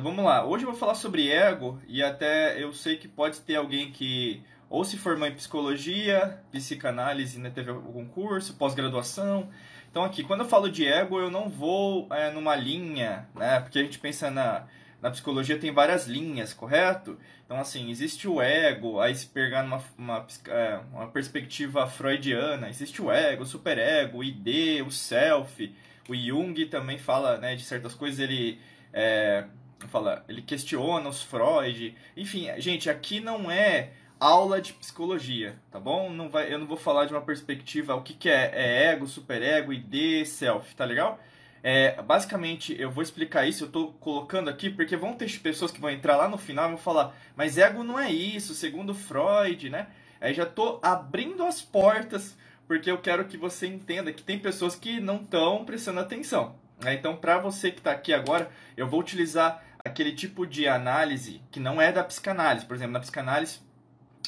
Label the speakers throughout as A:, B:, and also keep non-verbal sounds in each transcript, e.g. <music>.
A: Então vamos lá. Hoje eu vou falar sobre ego e até eu sei que pode ter alguém que ou se formou em psicologia, psicanálise, né, teve algum curso, pós-graduação. Então aqui, quando eu falo de ego, eu não vou é, numa linha, né? Porque a gente pensa na, na psicologia tem várias linhas, correto? Então assim, existe o ego, aí se pegar numa uma, é, uma perspectiva freudiana, existe o ego, o superego, o ID, o self. O Jung também fala né, de certas coisas, ele é, fala, ele questiona os Freud. Enfim, gente, aqui não é aula de psicologia, tá bom? Não vai, eu não vou falar de uma perspectiva, o que, que é, é ego, superego, ID, self, tá legal? É, basicamente, eu vou explicar isso, eu estou colocando aqui, porque vão ter pessoas que vão entrar lá no final e vão falar, mas ego não é isso, segundo Freud, né? Aí já estou abrindo as portas, porque eu quero que você entenda que tem pessoas que não estão prestando atenção. Né? Então, para você que está aqui agora, eu vou utilizar aquele tipo de análise que não é da psicanálise. Por exemplo, na psicanálise,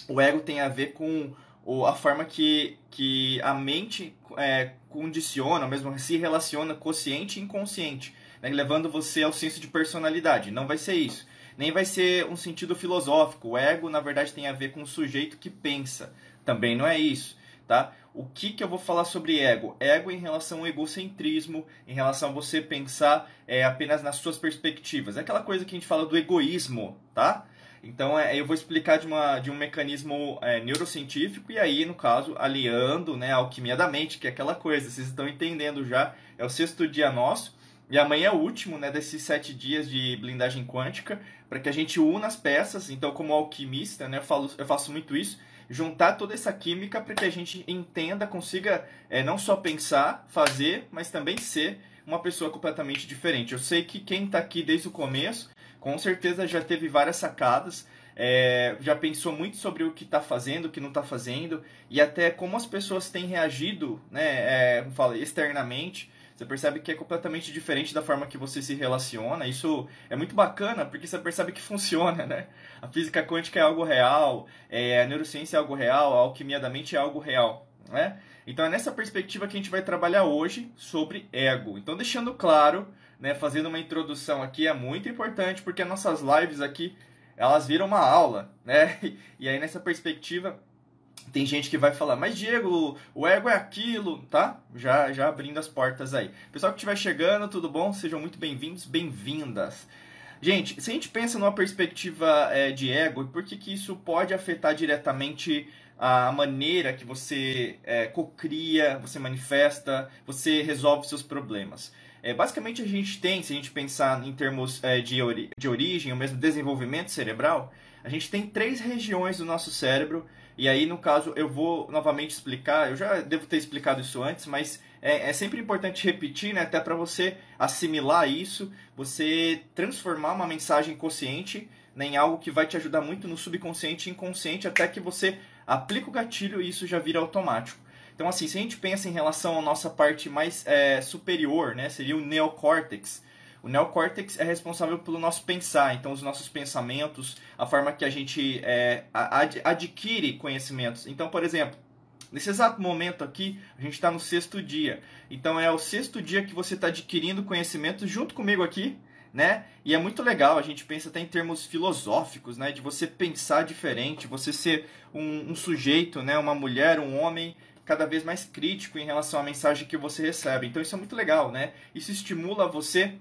A: o ego tem a ver com a forma que, que a mente é, condiciona, ou mesmo se relaciona consciente e inconsciente, né? levando você ao senso de personalidade. Não vai ser isso. Nem vai ser um sentido filosófico. O ego, na verdade, tem a ver com o sujeito que pensa. Também não é isso. Tá? O que, que eu vou falar sobre ego? Ego em relação ao egocentrismo, em relação a você pensar é, apenas nas suas perspectivas. É aquela coisa que a gente fala do egoísmo, tá? Então, é, eu vou explicar de, uma, de um mecanismo é, neurocientífico e aí, no caso, aliando né, a alquimia da mente, que é aquela coisa, vocês estão entendendo já, é o sexto dia nosso. E amanhã é o último né, desses sete dias de blindagem quântica, para que a gente una as peças. Então, como alquimista, né, eu, falo, eu faço muito isso, juntar toda essa química para que a gente entenda, consiga é, não só pensar, fazer, mas também ser uma pessoa completamente diferente. Eu sei que quem está aqui desde o começo com certeza já teve várias sacadas, é, já pensou muito sobre o que está fazendo, o que não está fazendo, e até como as pessoas têm reagido, né, é, fala, externamente. Você percebe que é completamente diferente da forma que você se relaciona. Isso é muito bacana porque você percebe que <laughs> funciona, né? A física quântica é algo real, é, a neurociência é algo real, a alquimia da mente é algo real, né? Então é nessa perspectiva que a gente vai trabalhar hoje sobre ego. Então deixando claro né, fazendo uma introdução aqui é muito importante porque nossas lives aqui elas viram uma aula, né? <laughs> E aí nessa perspectiva tem gente que vai falar, mas Diego, o ego é aquilo, tá? Já já abrindo as portas aí. Pessoal que estiver chegando, tudo bom? Sejam muito bem-vindos, bem-vindas. Gente, se a gente pensa numa perspectiva é, de ego, por que, que isso pode afetar diretamente a maneira que você é, cocria, você manifesta, você resolve seus problemas? É, basicamente, a gente tem, se a gente pensar em termos é, de, ori de origem, ou mesmo desenvolvimento cerebral, a gente tem três regiões do nosso cérebro, e aí, no caso, eu vou novamente explicar, eu já devo ter explicado isso antes, mas é, é sempre importante repetir, né, até para você assimilar isso, você transformar uma mensagem consciente né, em algo que vai te ajudar muito no subconsciente e inconsciente, até que você aplica o gatilho e isso já vira automático. Então, assim, se a gente pensa em relação à nossa parte mais é, superior, né, seria o neocórtex. O neocórtex é responsável pelo nosso pensar, então os nossos pensamentos, a forma que a gente é, ad adquire conhecimentos. Então, por exemplo, nesse exato momento aqui, a gente está no sexto dia. Então é o sexto dia que você está adquirindo conhecimento junto comigo aqui, né? E é muito legal, a gente pensa até em termos filosóficos, né? De você pensar diferente, você ser um, um sujeito, né? Uma mulher, um homem cada vez mais crítico em relação à mensagem que você recebe. Então isso é muito legal, né? Isso estimula você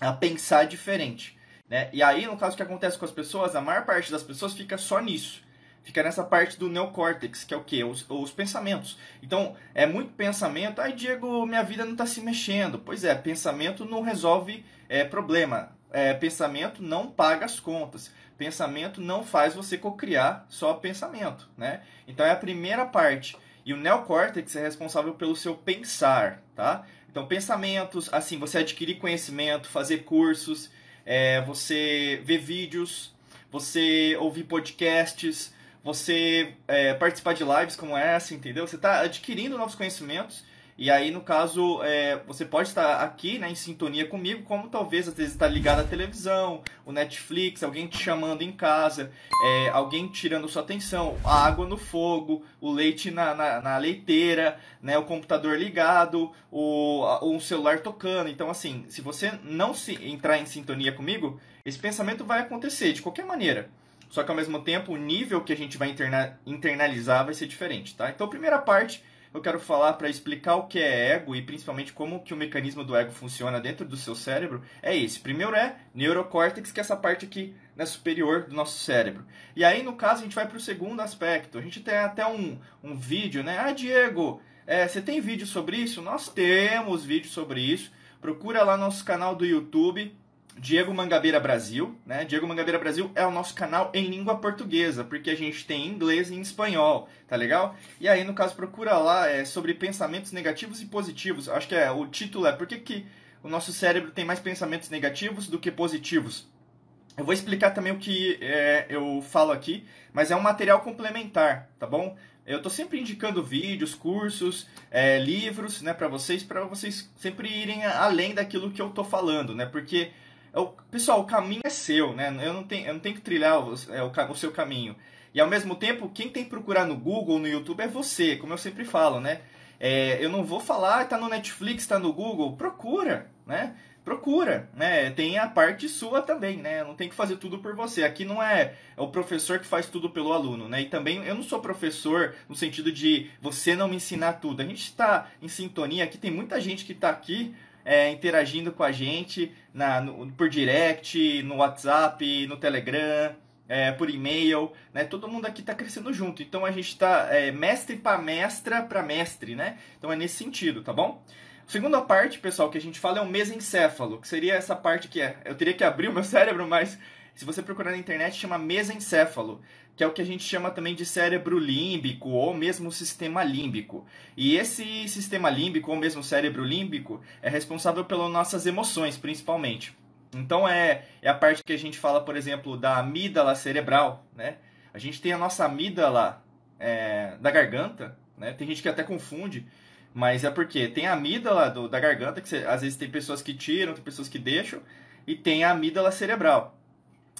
A: a pensar diferente, né? E aí, no caso que acontece com as pessoas, a maior parte das pessoas fica só nisso. Fica nessa parte do neocórtex, que é o que? Os, os pensamentos. Então, é muito pensamento. Ai, Diego, minha vida não está se mexendo. Pois é, pensamento não resolve é, problema. É, pensamento não paga as contas. Pensamento não faz você cocriar só pensamento, né? Então, é a primeira parte. E o neocórtex é responsável pelo seu pensar, tá? Então, pensamentos, assim, você adquirir conhecimento, fazer cursos, é, você ver vídeos, você ouvir podcasts, você é, participar de lives como essa, entendeu? Você está adquirindo novos conhecimentos E aí, no caso, é, você pode estar aqui né, em sintonia comigo, como talvez às vezes está ligado à televisão, o Netflix, alguém te chamando em casa, é, alguém tirando sua atenção, a água no fogo, o leite na, na, na leiteira, né, o computador ligado, o, um celular tocando. Então, assim, se você não se entrar em sintonia comigo, esse pensamento vai acontecer de qualquer maneira. Só que ao mesmo tempo, o nível que a gente vai interna internalizar vai ser diferente, tá? Então, primeira parte eu quero falar para explicar o que é ego e principalmente como que o mecanismo do ego funciona dentro do seu cérebro é esse. Primeiro é neurocórtex, que é essa parte aqui né, superior do nosso cérebro. E aí, no caso, a gente vai para o segundo aspecto. A gente tem até um, um vídeo, né? Ah, Diego, é, você tem vídeo sobre isso? Nós temos vídeo sobre isso. Procura lá no nosso canal do YouTube, Diego Mangabeira Brasil, né? Diego Mangabeira Brasil é o nosso canal em língua portuguesa, porque a gente tem inglês e em espanhol, tá legal? E aí, no caso, procura lá é, sobre pensamentos negativos e positivos. Acho que é o título é Por que, que o nosso cérebro tem mais pensamentos negativos do que positivos? Eu vou explicar também o que é, eu falo aqui, mas é um material complementar, tá bom? Eu estou sempre indicando vídeos, cursos, é, livros, né, para vocês, para vocês sempre irem além daquilo que eu estou falando, né? Porque é pessoal, o caminho é seu, né? Eu não tenho, eu não tenho que trilhar o, é, o, o seu caminho. E ao mesmo tempo, quem tem que procurar no Google, no YouTube, é você, como eu sempre falo, né? É, eu não vou falar, está no Netflix, está no Google, procura, né? Procura, né? Tem a parte sua também, né? Não tem que fazer tudo por você. Aqui não é, é o professor que faz tudo pelo aluno, né? E também eu não sou professor no sentido de você não me ensinar tudo. A gente está em sintonia, aqui tem muita gente que está aqui é, interagindo com a gente na, no, por direct, no WhatsApp, no Telegram, é, por e-mail, né? Todo mundo aqui está crescendo junto. Então a gente está é, mestre para mestra para mestre, né? Então é nesse sentido, tá bom? Segunda parte, pessoal, que a gente fala é o mesencéfalo, que seria essa parte que é. Eu teria que abrir o meu <laughs> cérebro, mas se você procurar na internet, chama mesencéfalo, que é o que a gente chama também de cérebro límbico ou mesmo sistema límbico. E esse sistema límbico ou mesmo cérebro límbico é responsável pelas nossas emoções, principalmente. Então é, é a parte que a gente fala, por exemplo, da amígdala cerebral, né? A gente tem a nossa amígdala é, da garganta, né? Tem gente que até confunde, mas é porque tem a amígdala do, da garganta, que você, às vezes tem pessoas que tiram, tem pessoas que deixam, e tem a amígdala cerebral.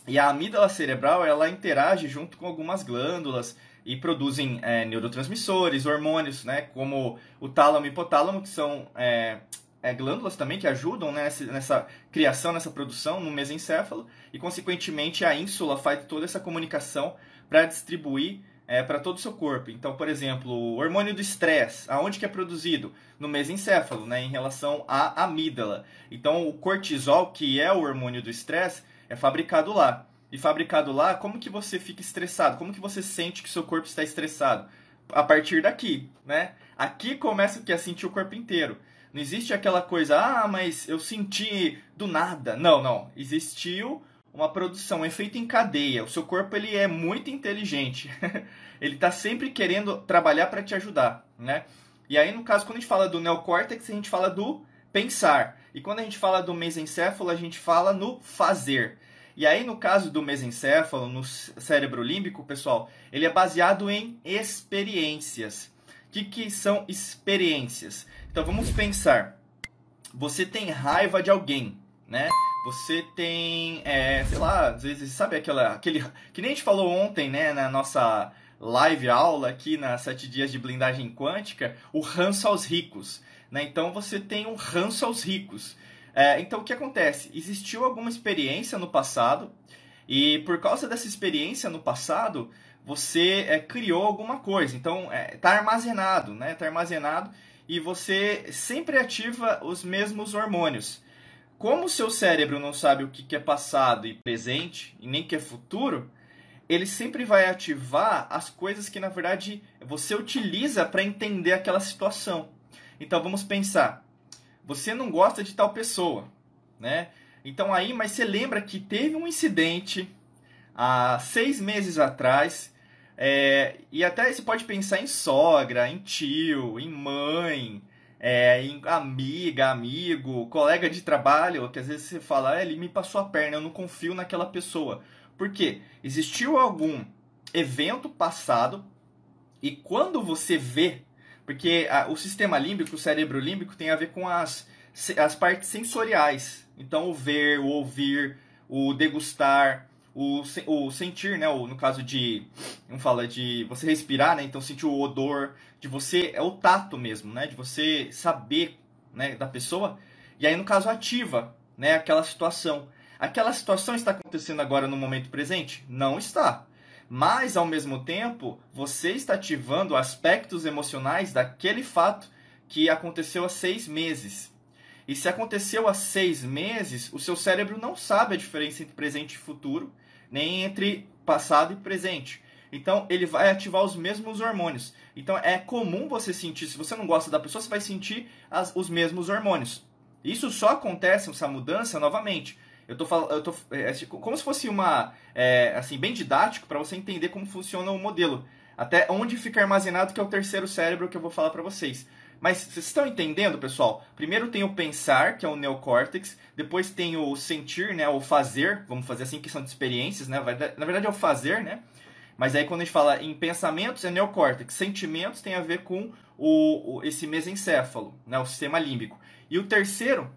A: E a amígdala cerebral ela interage junto com algumas glândulas e produzem é, neurotransmissores, hormônios, né, como o tálamo e hipotálamo, que são é, é, glândulas também que ajudam né, nessa, nessa, criação, nessa produção no mesencéfalo, e consequentemente a ínsula faz toda essa comunicação para distribuir é, para todo o seu corpo. Então, por exemplo, o hormônio do estresse, aonde que é produzido? No mesencéfalo, né, em relação à amígdala. Então, o cortisol, que é o hormônio do estresse, é fabricado lá. E fabricado lá, como que você fica estressado? Como que você sente que seu corpo está estressado? A partir daqui, né? Aqui começa o que é sentir o corpo inteiro. Não existe aquela coisa, ah, mas eu senti do nada. Não, não. Existiu uma produção, um efeito em cadeia. O seu corpo ele é muito inteligente. <laughs> ele está sempre querendo trabalhar para te ajudar, né? E aí, no caso, quando a gente fala do neocórtex, a gente fala do pensar. E quando a gente fala do mesencéfalo, a gente fala no fazer. E aí, no caso do mesencéfalo, no cérebro límbico, pessoal, ele é baseado em experiências. O que, que são experiências? Então, vamos pensar. Você tem raiva de alguém, né? Você tem, é, sei lá, às vezes, sabe aquela, aquele, que nem a gente falou ontem, né, na nossa live aula aqui na 7 dias de blindagem quântica, o ranço aos ricos. Né? Então você tem um ranço aos ricos. É, então o que acontece? Existiu alguma experiência no passado e por causa dessa experiência no passado você é, criou alguma coisa. Então está é, tá armazenado, né? Está armazenado e você sempre ativa os mesmos hormônios. Como o seu cérebro não sabe o que é passado e presente e nem que é futuro, ele sempre vai ativar as coisas que na verdade você utiliza para entender aquela situação. Então vamos pensar. Você não gosta de tal pessoa, né? Então aí, mas você lembra que teve um incidente há seis meses atrás, é, e até você pode pensar em sogra, em tio, em mãe, é, em amiga, amigo, colega de trabalho, que às vezes você fala, ah, ele me passou a perna, eu não confio naquela pessoa. Por quê? Existiu algum evento passado e quando você vê Porque a, o sistema límbico, o cérebro límbico, tem a ver com as, as partes sensoriais. Então, o ver, o ouvir, o degustar, o, o sentir, né? O, no caso de, vamos falar de você respirar, né? Então, sentir o odor, de você, é o tato mesmo, né? De você saber, né, da pessoa. E aí, no caso, ativa, né, aquela situação. Aquela situação está acontecendo agora no momento presente? Não está. Mas, ao mesmo tempo, você está ativando aspectos emocionais daquele fato que aconteceu há seis meses. E se aconteceu há seis meses, o seu cérebro não sabe a diferença entre presente e futuro, nem entre passado e presente. Então, ele vai ativar os mesmos hormônios. Então, é comum você sentir, se você não gosta da pessoa, você vai sentir as, os mesmos hormônios. Isso só acontece, essa mudança, novamente, eu tô falando, eu tô, é, é tipo, como se fosse uma, é, assim, bem didático para você entender como funciona o modelo. Até onde fica armazenado, que é o terceiro cérebro que eu vou falar para vocês. Mas vocês estão entendendo, pessoal? Primeiro tem o pensar, que é o neocórtex. Depois tem o sentir, né? O fazer, vamos fazer assim, que são de experiências, né? Na verdade é o fazer, né? Mas aí quando a gente fala em pensamentos, é neocórtex. Sentimentos tem a ver com o, o esse mesencéfalo, né? O sistema límbico. E o terceiro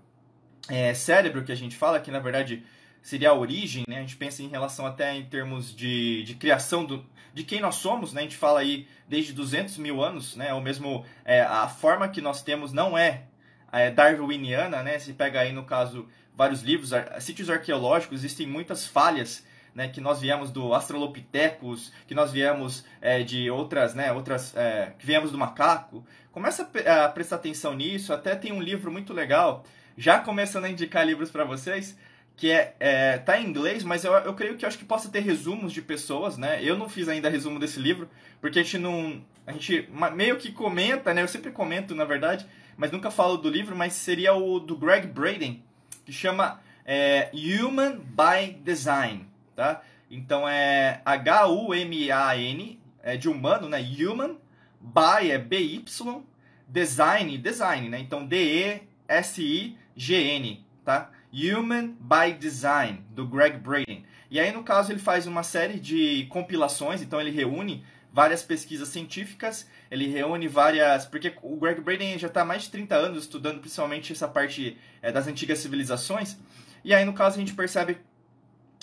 A: é, cérebro que a gente fala, que na verdade seria a origem, né? A gente pensa em relação até em termos de, de criação do, de quem nós somos, né? A gente fala aí desde 200 mil anos, né? Ou mesmo é, a forma que nós temos não é, é darwiniana, né? Se pega aí no caso vários livros, ar, sítios arqueológicos, existem muitas falhas né, que nós viemos do Australopithecus, que nós viemos é, de outras, né, outras, é, que viemos do macaco. Começa a, a prestar atenção nisso. Até tem um livro muito legal já começando a indicar livros para vocês, que é, é, tá em inglês, mas eu, eu creio que eu acho que possa ter resumos de pessoas, né? Eu não fiz ainda resumo desse livro, porque a gente não. A gente meio que comenta, né? Eu sempre comento, na verdade, mas nunca falo do livro, mas seria o do Greg Braden, que chama é, Human by Design, tá? Então é H-U-M-A-N, é de humano, né? Human, by é B-Y, design, design, né? Então D-E-S-I GN, tá? Human by Design, do Greg Braden. E aí, no caso, ele faz uma série de compilações, então ele reúne várias pesquisas científicas, ele reúne várias. Porque o Greg Braden já está há mais de 30 anos estudando principalmente essa parte é, das antigas civilizações, e aí, no caso, a gente percebe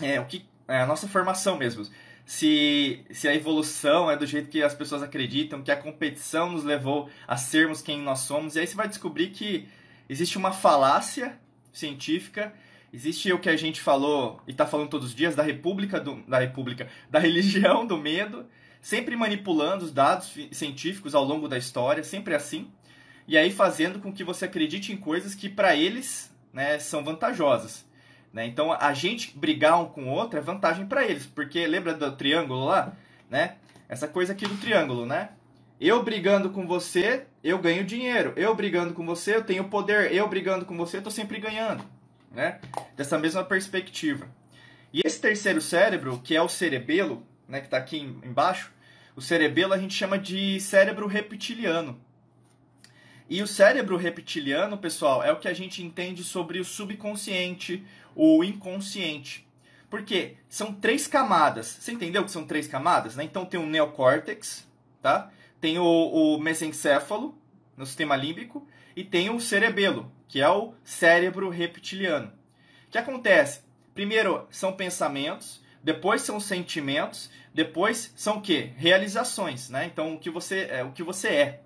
A: é, o que é a nossa formação mesmo. Se, se a evolução é do jeito que as pessoas acreditam, que a competição nos levou a sermos quem nós somos, e aí você vai descobrir que existe uma falácia científica, existe o que a gente falou e está falando todos os dias da república do, da república, da <laughs> religião do medo, sempre manipulando os dados científicos ao longo da história, sempre assim, e aí fazendo com que você acredite em coisas que para eles né, são vantajosas. Né? Então a gente brigar um com o outro é vantagem para eles, porque lembra do triângulo lá, né? Essa coisa aqui do triângulo, né? Eu brigando com você, eu ganho dinheiro. Eu brigando com você, eu tenho poder. Eu brigando com você, eu tô sempre ganhando. Né? Dessa mesma perspectiva. E esse terceiro cérebro, que é o cerebelo, né, que está aqui embaixo, o cerebelo a gente chama de cérebro reptiliano. E o cérebro reptiliano, pessoal, é o que a gente entende sobre o subconsciente, o inconsciente. Porque são três camadas. Você entendeu que são três camadas? Né? Então tem o neocórtex, tá? Tem o, o mesencéfalo, no sistema límbico, e tem o cerebelo, que é o cérebro reptiliano. O que acontece? Primeiro são pensamentos, depois são sentimentos, depois são o quê? Realizações, né? Então o que você é, o que você é.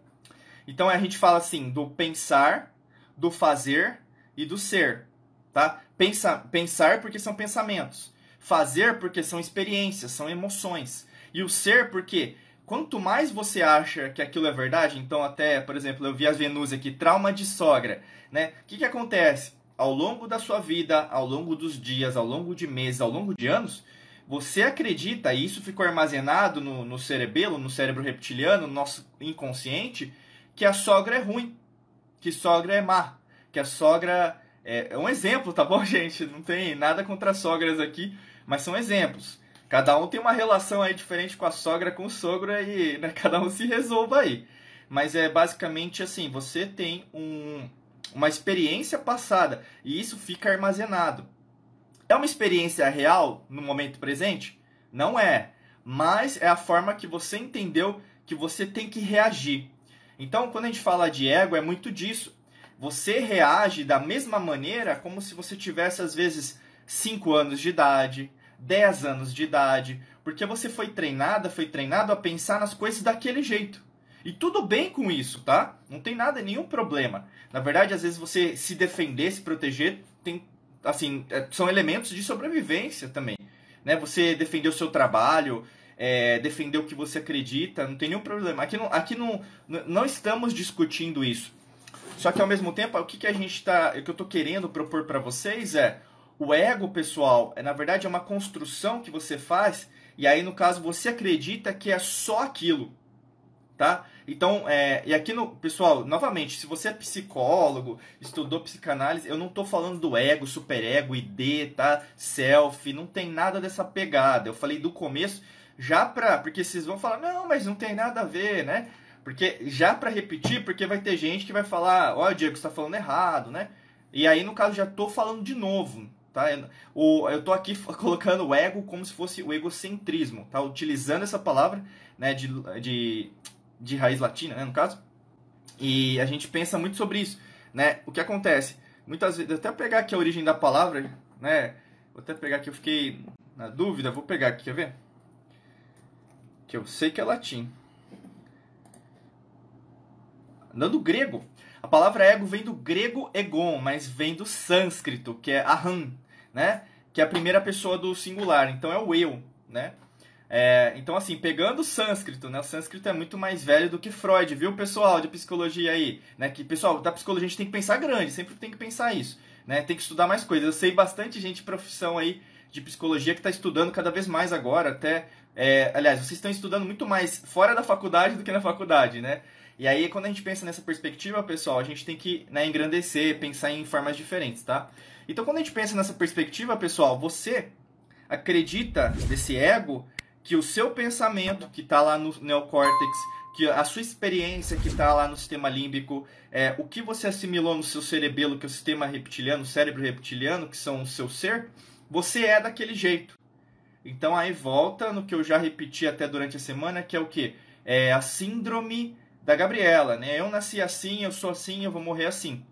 A: Então a gente fala assim do pensar, do fazer e do ser, tá? Pensa, pensar porque são pensamentos, fazer porque são experiências, são emoções, e o ser porque quanto mais você acha que aquilo é verdade, então até, por exemplo, eu vi as Venus aqui, trauma de sogra, né? O que, que acontece? Ao longo da sua vida, ao longo dos dias, ao longo de meses, ao longo de anos, você acredita, e isso ficou armazenado no, no cerebelo, no cérebro reptiliano, no nosso inconsciente, que a sogra é ruim, que sogra é má, que a sogra é, é um exemplo, tá bom, <laughs> gente? Não tem nada contra sogras aqui, mas são exemplos. Cada um tem uma relação aí diferente com a sogra, com o sogro e né, <laughs> cada um se resolva aí. Mas é basicamente assim, você tem um, uma experiência passada e isso fica armazenado. É uma experiência real no momento presente? Não é. Mas é a forma que você entendeu que você tem que reagir. Então, quando a gente fala de ego, é muito disso. Você reage da mesma maneira como se você tivesse, às vezes, 5 anos de idade, 10 anos de idade, porque você foi treinada, foi treinado a pensar nas coisas daquele jeito. E tudo bem com isso, tá? Não tem nada, nenhum problema. Na verdade, às vezes você se defender, se proteger, tem assim, é, são elementos de sobrevivência também. Né? Você defender o seu trabalho, é, defender o que você acredita, não tem nenhum problema. Aqui não, aqui não, não estamos discutindo isso. Só que ao mesmo tempo, o que, que a gente está, o que eu estou querendo propor para vocês é o ego, pessoal, é na verdade é uma construção que você faz e aí no caso você acredita que é só aquilo tá? Então, é, e aqui no, pessoal, novamente, se você é psicólogo, estudou psicanálise, eu não estou falando do ego, superego, ID, tá? Self, não tem nada dessa pegada. Eu falei do começo já pra, porque vocês vão falar, não, mas não tem nada a ver, né? Porque já para repetir, porque vai ter gente que vai falar, ó, oh, Diego, você tá falando errado, né? E aí, no caso, já tô falando de novo, tá? Eu, eu tô aqui <laughs> colocando o ego como se fosse o egocentrismo, tá? Utilizando essa palavra, né, de, de de raiz latina, né, no caso. E a gente pensa muito sobre isso, né? O que acontece? Muitas vezes, até pegar aqui a origem da palavra, né? Vou até pegar aqui, eu fiquei na dúvida, vou pegar aqui, quer ver? Que eu sei que é latim. Não grego. A palavra ego vem do grego egon, mas vem do sânscrito, que é aham, né? Que é a primeira pessoa do singular, então é o eu, né? É, então, assim, pegando o sânscrito, né? O sânscrito é muito mais velho do que Freud, viu, pessoal de psicologia aí? Né? Que, pessoal, da psicologia a gente tem que pensar grande, sempre tem que pensar isso. Né? Tem que estudar mais coisas. Eu sei bastante gente de profissão aí de psicologia que está estudando cada vez mais agora, até... É, aliás, vocês estão estudando muito mais fora da faculdade do que na faculdade, né? E aí, quando a gente pensa nessa perspectiva, pessoal, a gente tem que né, engrandecer, pensar em formas diferentes, tá? Então, quando a gente pensa nessa perspectiva, pessoal, você acredita desse ego que o seu pensamento que está lá no neocórtex, que a sua experiência que está lá no sistema límbico, é, o que você assimilou no seu cerebelo, que é o sistema reptiliano, o cérebro reptiliano, que são o seu ser, você é daquele jeito. Então aí volta no que eu já repeti até durante a semana, que é o que? É a síndrome da Gabriela, né? Eu nasci assim, eu sou assim, eu vou morrer assim.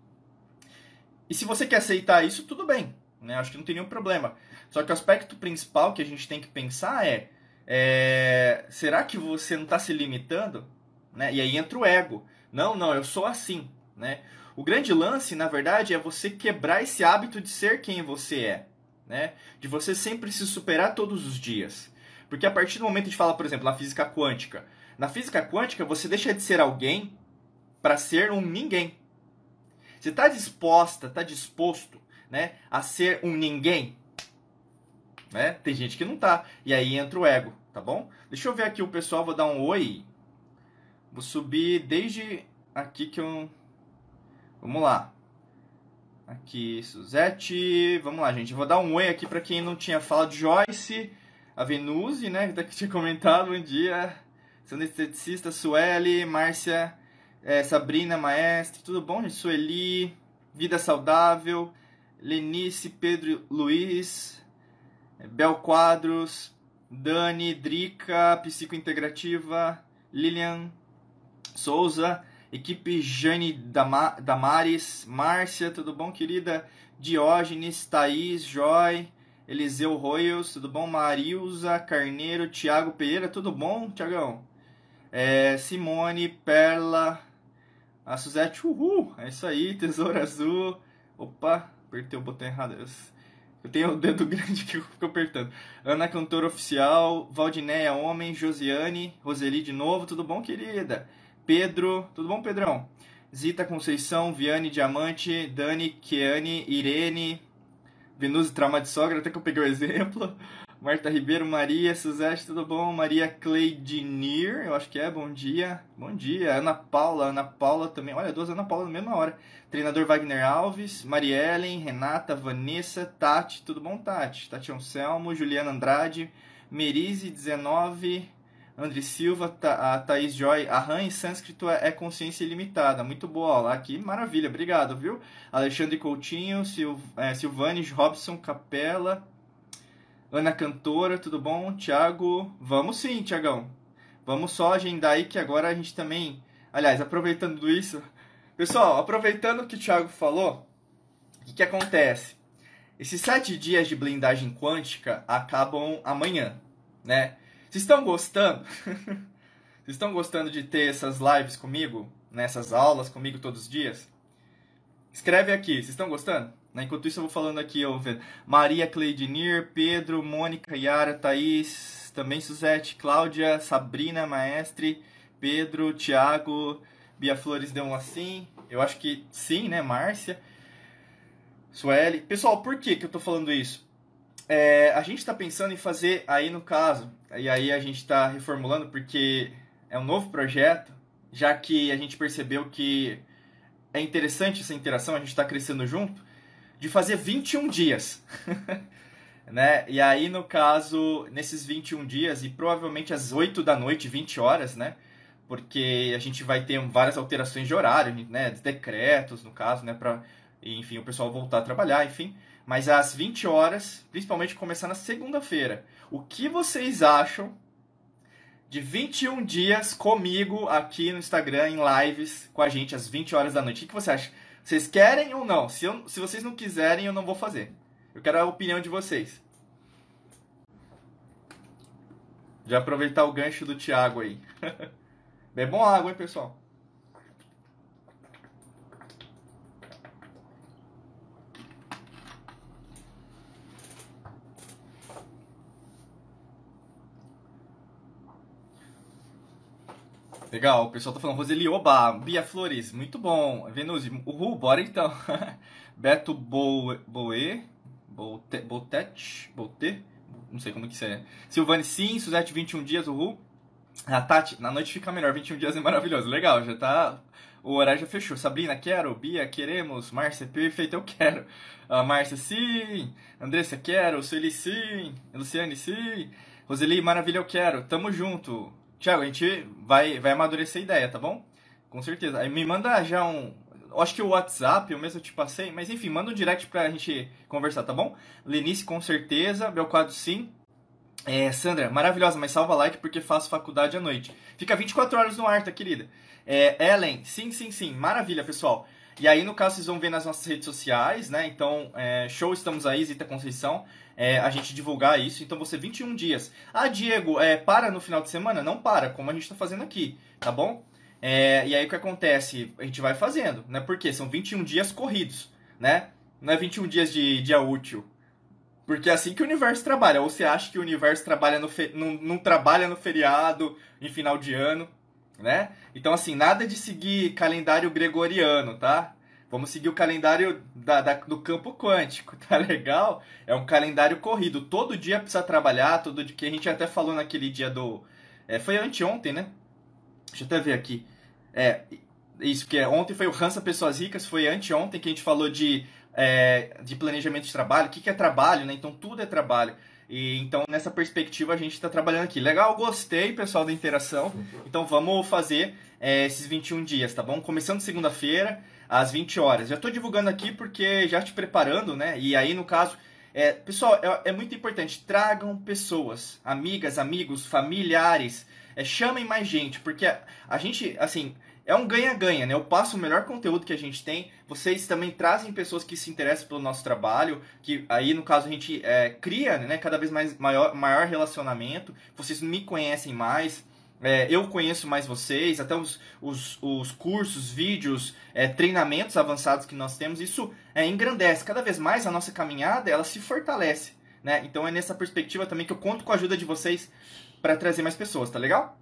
A: E se você quer aceitar isso, tudo bem, né? Acho que não tem nenhum problema. Só que o aspecto principal que a gente tem que pensar é é, será que você não está se limitando? Né? E aí entra o ego. Não, não, eu sou assim. Né? O grande lance, na verdade, é você quebrar esse hábito de ser quem você é. Né? De você sempre se superar todos os dias. Porque a partir do momento de falar, por exemplo, na física quântica, na física quântica você deixa de ser alguém para ser um ninguém. Você está disposta, está disposto né, a ser um ninguém? né? Tem gente que não tá. E aí entra o ego, tá bom? Deixa eu ver aqui o pessoal, vou dar um oi. Vou subir desde aqui que eu... Vamos lá. Aqui, Suzette. Vamos lá, gente. vou dar um oi aqui para quem não tinha falado. Joyce, a Venuse, né? Que tinha comentado. Bom dia. Sendo esteticista, Sueli, Márcia, é, Sabrina, maestre. Tudo bom, gente? Sueli, Vida Saudável, Lenice, Pedro Luiz, Bel Quadros, Dani, Drica, Psicointegrativa, Lilian Souza, equipe Jane Damares, Márcia, tudo bom, querida? Diógenes, Thaís, Joy, Eliseu Royals, tudo bom? Marilza, Carneiro, Thiago Pereira, tudo bom, Tiagão? É, Simone, Perla, a Suzette, uhul, é isso aí, <laughs> Tesouro Azul, opa, apertei o botão errado, eu tenho o dedo <laughs> grande que eu fico apertando. Ana Cantora Oficial, Valdinéia Homem, Josiane, Roseli de novo, tudo bom, querida? Pedro, tudo bom, Pedrão? Zita Conceição, Viane Diamante, Dani, Keane, Irene, Venus Trauma de Sogra, até que eu peguei o <laughs> exemplo. Marta Ribeiro, Maria, Suzette, tudo bom? Maria Cleidinir, eu acho que é, bom dia. Bom dia. Ana Paula, Ana Paula também. Olha, duas Ana Paula na mesma hora. Treinador Wagner Alves, Mariellen, Renata, Vanessa, Tati, tudo bom, Tati? Tati Anselmo, Juliana Andrade, Merise, 19, André Silva, Tha a Thaís Joy, Arran em sânscrito é, é consciência ilimitada. Muito boa aula aqui, maravilha, obrigado, viu? Alexandre Coutinho, Sil é, Silvane Robson Capela, Ana Cantora, tudo bom? Tiago, vamos sim, Tiagão. Vamos só agendar aí que agora a gente também, Aliás, aproveitando isso, pessoal, aproveitando que o Thiago falou, o que, que acontece? Esses sete dias de blindagem quântica acabam amanhã, né? Vocês estão gostando? <laughs> Vocês estão gostando de ter essas lives comigo? Nessas aulas comigo todos os dias? Escreve aqui, vocês estão gostando? Né? Enquanto isso eu vou falando aqui, eu vendo. Maria Cleidinir, Pedro, Mônica, Yara, Thaís, também Suzete, Cláudia, Sabrina, Maestre, Pedro, Thiago, Bia Flores deu um assim. Eu acho que sim, né? Márcia. Sueli. Pessoal, por que, que eu tô falando isso? É, a gente está pensando em fazer aí no caso, e aí a gente está reformulando porque é um novo projeto, já que a gente percebeu que é interessante essa interação, a gente está crescendo junto, de fazer 21 dias. <laughs> né? E aí, no caso, nesses 21 dias, e provavelmente às 8 da noite, 20 horas, né? Porque a gente vai ter várias alterações de horário, né? Decretos, no caso, né? Para, enfim, o pessoal voltar a trabalhar, enfim mas às 20 horas, principalmente começar na segunda-feira. O que vocês acham de 21 dias comigo aqui no Instagram, em lives com a gente às 20 horas da noite? O que você acha? Vocês querem ou não? Se, eu, se vocês não quiserem, eu não vou fazer. Eu quero a opinião de vocês. Já aproveitar o gancho do Thiago aí. <laughs> Bebam água, hein, pessoal? Legal, o pessoal tá falando Roseli Oba, Bia Flores, muito bom. Venuse, uhul, bora então. <laughs> Beto Boe, Boe Bote, Botet, Bote, não sei como que isso é. Silvane sim, Suzete 21 dias, uhul. A Tati, na noite fica melhor, 21 dias é maravilhoso. Legal, já tá. O horário já fechou. Sabrina, quero. Bia, queremos. Márcia, perfeito, eu quero. A Márcia, sim. Andressa, quero. Sueli, sim. Luciane, sim. Roseli, maravilha, eu quero. Tamo junto. Tiago, a gente vai, vai amadurecer a ideia, tá bom? Com certeza. Aí me manda já um. Acho que o WhatsApp, eu mesmo te passei, mas enfim, manda um direct pra gente conversar, tá bom? Lenice, com certeza. Belquadro, sim. É, Sandra, maravilhosa, mas salva like porque faço faculdade à noite. Fica 24 horas no ar, tá, querida? É, Ellen, sim, sim, sim. Maravilha, pessoal. E aí, no caso, vocês vão ver nas nossas redes sociais, né? Então, é, show, estamos aí, Zita Conceição é, a gente divulgar isso. Então você 21 dias. Ah, Diego, é, para no final de semana? Não para, como a gente está fazendo aqui, tá bom? É, e aí o que acontece? A gente vai fazendo, né? Porque são 21 dias corridos, né? Não é 21 dias de dia útil. Porque é assim que o universo trabalha. Ou você acha que o universo trabalha no fe... não, não trabalha no feriado, em final de ano, né? Então, assim, nada de seguir calendário gregoriano, tá? Vamos seguir o calendário da, da, do campo quântico, <laughs> tá legal? É um calendário corrido. Todo dia precisa trabalhar, todo dia que a gente até falou naquele dia do. É, foi anteontem, né? Deixa eu até ver aqui. É, isso, que ontem foi o Hansa Pessoas Ricas, foi anteontem que a gente falou de, é, de planejamento de trabalho. O que, que é trabalho, né? Então tudo é trabalho. E, então, nessa perspectiva, a gente está trabalhando aqui. Legal, gostei, pessoal, da interação. Então, vamos fazer é, esses 21 dias, tá bom? Começando segunda-feira às 20 horas. Já estou divulgando aqui porque já te preparando, né? E aí, no caso, é, pessoal, é, é, muito importante, tragam pessoas, amigas, amigos, familiares, é, chamem mais gente, porque a, a gente, assim, é um ganha-ganha, né? Eu passo o melhor conteúdo que a gente tem, vocês também trazem pessoas que se interessam pelo nosso trabalho, que aí, no caso, a gente é, cria né, cada vez mais maior, maior relacionamento, vocês me conhecem mais, é, eu conheço mais vocês, até os, os, os cursos, vídeos, é, treinamentos avançados que nós temos, isso é, engrandece cada vez mais a nossa caminhada, ela se fortalece. Né? Então é nessa perspectiva também que eu conto com a ajuda de vocês para trazer mais pessoas, tá legal?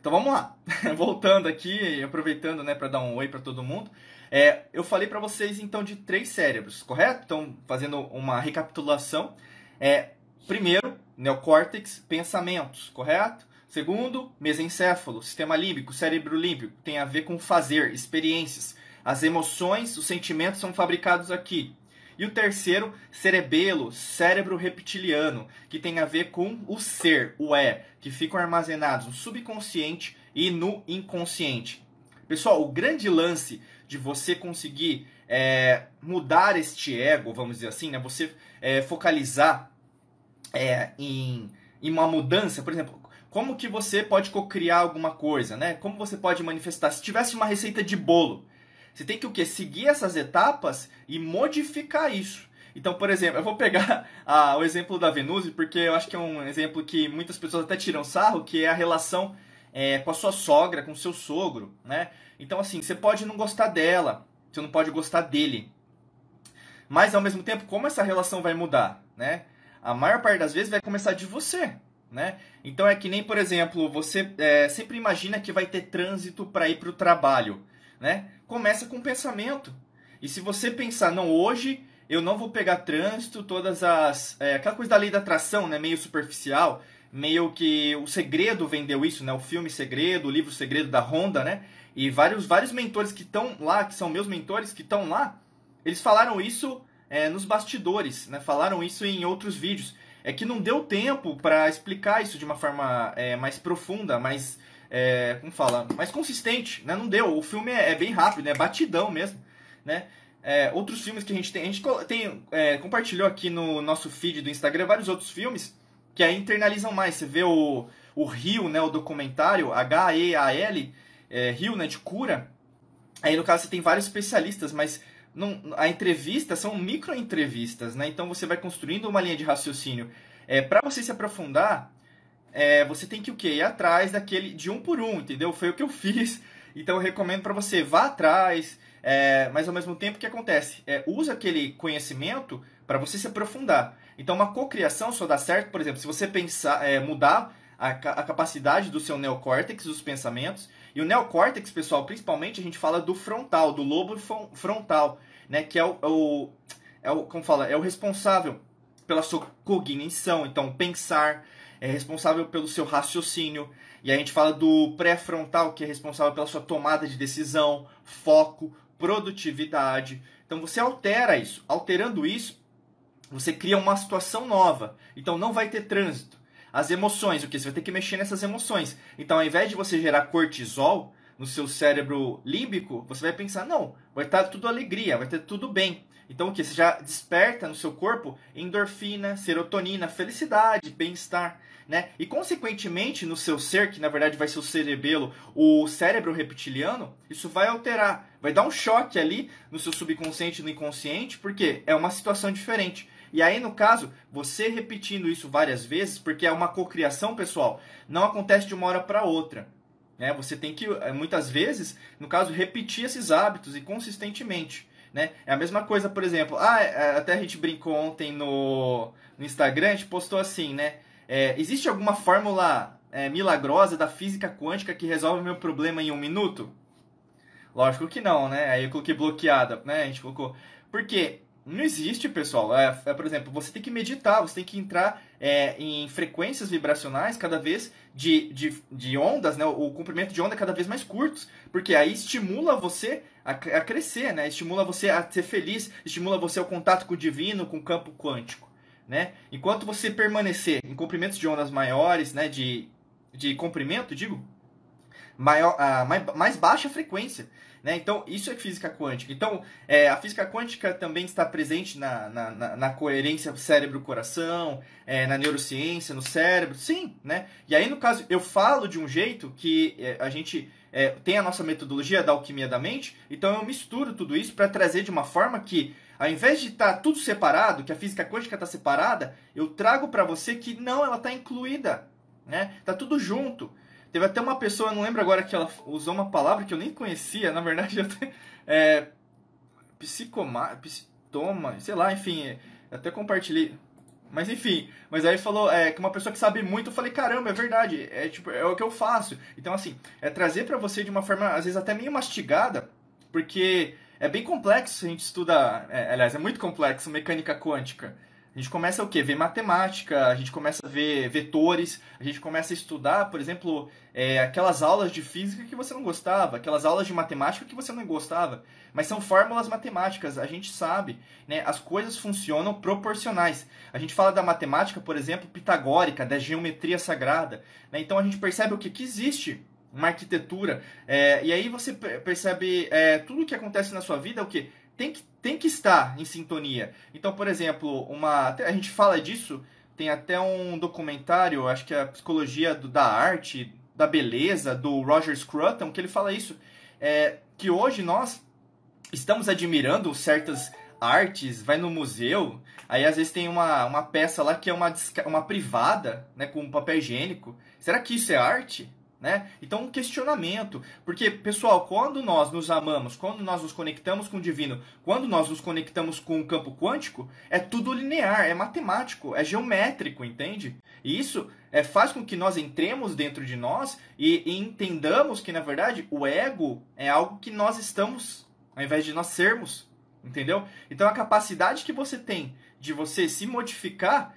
A: Então vamos lá, <laughs> voltando aqui, aproveitando né, para dar um oi para todo mundo. É, eu falei para vocês então de três cérebros, correto? Então, fazendo uma recapitulação. É, primeiro, neocórtex, pensamentos, correto? Segundo, mesencéfalo, sistema límbico, cérebro límbico, tem a ver com fazer, experiências. As emoções, os sentimentos são fabricados aqui. E o terceiro, cerebelo, cérebro reptiliano, que tem a ver com o ser, o é, que ficam armazenados no subconsciente e no inconsciente. Pessoal, o grande lance de você conseguir é, mudar este ego, vamos dizer assim, né? você é, focalizar é, em, em uma mudança, por exemplo, como que você pode cocriar alguma coisa, né? Como você pode manifestar. Se tivesse uma receita de bolo, você tem que o quê? Seguir essas etapas e modificar isso. Então, por exemplo, eu vou pegar <laughs> ah, o exemplo da Venuse, porque eu acho que é um exemplo que muitas pessoas até tiram sarro, que é a relação é, com a sua sogra, com o seu sogro, né? Então, assim, você pode não gostar dela, você não pode gostar dele. Mas, ao mesmo tempo, como essa relação vai mudar, né? A maior parte das vezes vai começar de você, né? Então, é que nem, por exemplo, você é, sempre imagina que vai ter trânsito para ir para o trabalho, né? Começa com pensamento. E se você pensar, não, hoje eu não vou pegar trânsito, todas as... É, aquela coisa da lei da atração, né? Meio superficial, meio que o Segredo vendeu isso, né? O filme Segredo, o livro Segredo da Honda, né? E vários, vários mentores que estão lá, que são meus mentores, que estão lá, eles falaram isso é, nos bastidores, né? Falaram isso em outros vídeos. É que não deu tempo para explicar isso de uma forma é, mais profunda, mais, é, como fala, mais consistente, né? Não deu. O filme é, é bem rápido, é batidão mesmo, né? É, outros filmes que a gente tem, a gente tem, é, compartilhou aqui no nosso feed do Instagram vários outros filmes que aí internalizam mais. Você vê o, o Rio, né, o documentário, H-E-A-L, é, Rio, né, de cura. Aí no caso você tem vários especialistas, mas não, a entrevista são micro entrevistas, né? Então você vai construindo uma linha de raciocínio. É, para você se aprofundar, é, você tem que o quê? Ir atrás daquele de um por um, entendeu? Foi o que eu <laughs> fiz. Então eu recomendo para você vá atrás, é, mas ao mesmo tempo o que acontece? É, usa aquele conhecimento para você se aprofundar. Então, uma cocriação só dá certo, por exemplo, se você pensar, é, mudar a, a, capacidade do seu neocórtex, dos pensamentos. E o neocórtex, pessoal, principalmente a gente fala do frontal, do lobo frontal, né? Que é o, o, é o como fala, é o responsável pela sua cognição, então pensar, é responsável pelo seu raciocínio. E a gente fala do pré-frontal, que é responsável pela sua tomada de decisão, foco, produtividade. Então você altera isso. Alterando isso, você cria uma situação nova. Então não vai ter trânsito. As emoções, o que? Você vai ter que mexer nessas emoções. Então, ao invés de você gerar cortisol no seu cérebro límbico, você vai pensar, não, vai estar tudo alegria, vai ter tudo bem. Então, o que? Você já desperta no seu corpo endorfina, serotonina, felicidade, bem-estar. Né? E, consequentemente, no seu ser, que na verdade vai ser o cerebelo, o cérebro reptiliano, isso vai alterar, vai dar um choque ali no seu subconsciente e no inconsciente, porque é uma situação diferente. E aí, no caso, você repetindo isso várias vezes, porque é uma cocriação, pessoal, não acontece de uma hora para outra. Né? Você tem que, eh, muitas vezes, no caso, repetir esses hábitos e consistentemente. Né? É a mesma coisa, por exemplo, ah, é, até a gente brincou ontem no, no Instagram, a gente postou assim, né? É, existe alguma fórmula é, milagrosa da física quântica que resolve o meu problema em um minuto? Lógico que não, né? Aí eu coloquei bloqueada, né? A gente colocou. Porque não existe, pessoal. É, é, por exemplo, você tem que meditar, você tem que entrar é, em frequências vibracionais cada vez de, de, de ondas, né? O comprimento de onda cada vez mais curtos, porque aí estimula você a, a crescer, né? Estimula você a ser feliz, estimula você ao contato com o divino, com o campo quântico, né? Enquanto você permanecer em comprimentos de ondas maiores, né? De, de comprimento, digo, maior, a, mais, mais baixa frequência. Né? Então, isso é física quântica. Então, é, a física quântica também está presente na, na, na, coerência cérebro-coração, é, na neurociência, no cérebro, sim. Né? E aí, no caso, eu falo de um jeito que é, a gente é, tem a nossa metodologia da alquimia da mente, então eu misturo tudo isso para trazer de uma forma que, ao invés de estar tá tudo separado, que a física quântica está separada, eu trago para você que não, ela está incluída. Né? Tá tudo junto. Teve até uma pessoa, não lembro agora, que ela usou uma palavra que eu nem conhecia, na verdade, <laughs> até, é, psicoma, psitoma, sei lá, enfim, até compartilhei. Mas enfim, mas aí falou é, que uma pessoa que sabe muito, eu falei, caramba, é verdade, é tipo, é o que eu faço. Então, assim, é trazer para você de uma forma, às vezes, até meio mastigada, porque é bem complexo, a gente estuda, é, aliás, é muito complexo mecânica quântica. A gente começa o quê? Ver matemática, a gente começa a ver vetores, a gente começa a estudar, por exemplo, é, aquelas aulas de física que você não gostava, aquelas aulas de matemática que você não gostava. Mas são fórmulas matemáticas, a gente sabe, né? As coisas funcionam proporcionais. A gente fala da matemática, por exemplo, pitagórica, da geometria sagrada. Né? Então a gente percebe o que, que existe uma arquitetura. É, e aí você percebe é, tudo o que acontece na sua vida, o que? Tem que tem que estar em sintonia. Então, por exemplo, uma a gente fala disso tem até um documentário, acho que é a psicologia do, da arte, da beleza, do Roger Scruton, que ele fala isso. É, que hoje nós estamos admirando certas artes, vai no museu, aí às vezes tem uma, uma peça lá que é uma, uma privada, né, com papel higiênico. Será que isso é arte? Né? Então, um questionamento. Porque, pessoal, quando nós nos amamos, quando nós nos conectamos com o divino, quando nós nos conectamos com o campo quântico, é tudo linear, é matemático, é geométrico, entende? E isso é, faz com que nós entremos dentro de nós e, e entendamos que, na verdade, o ego é algo que nós estamos, ao invés de nós sermos. Entendeu? Então, a capacidade que você tem de você se modificar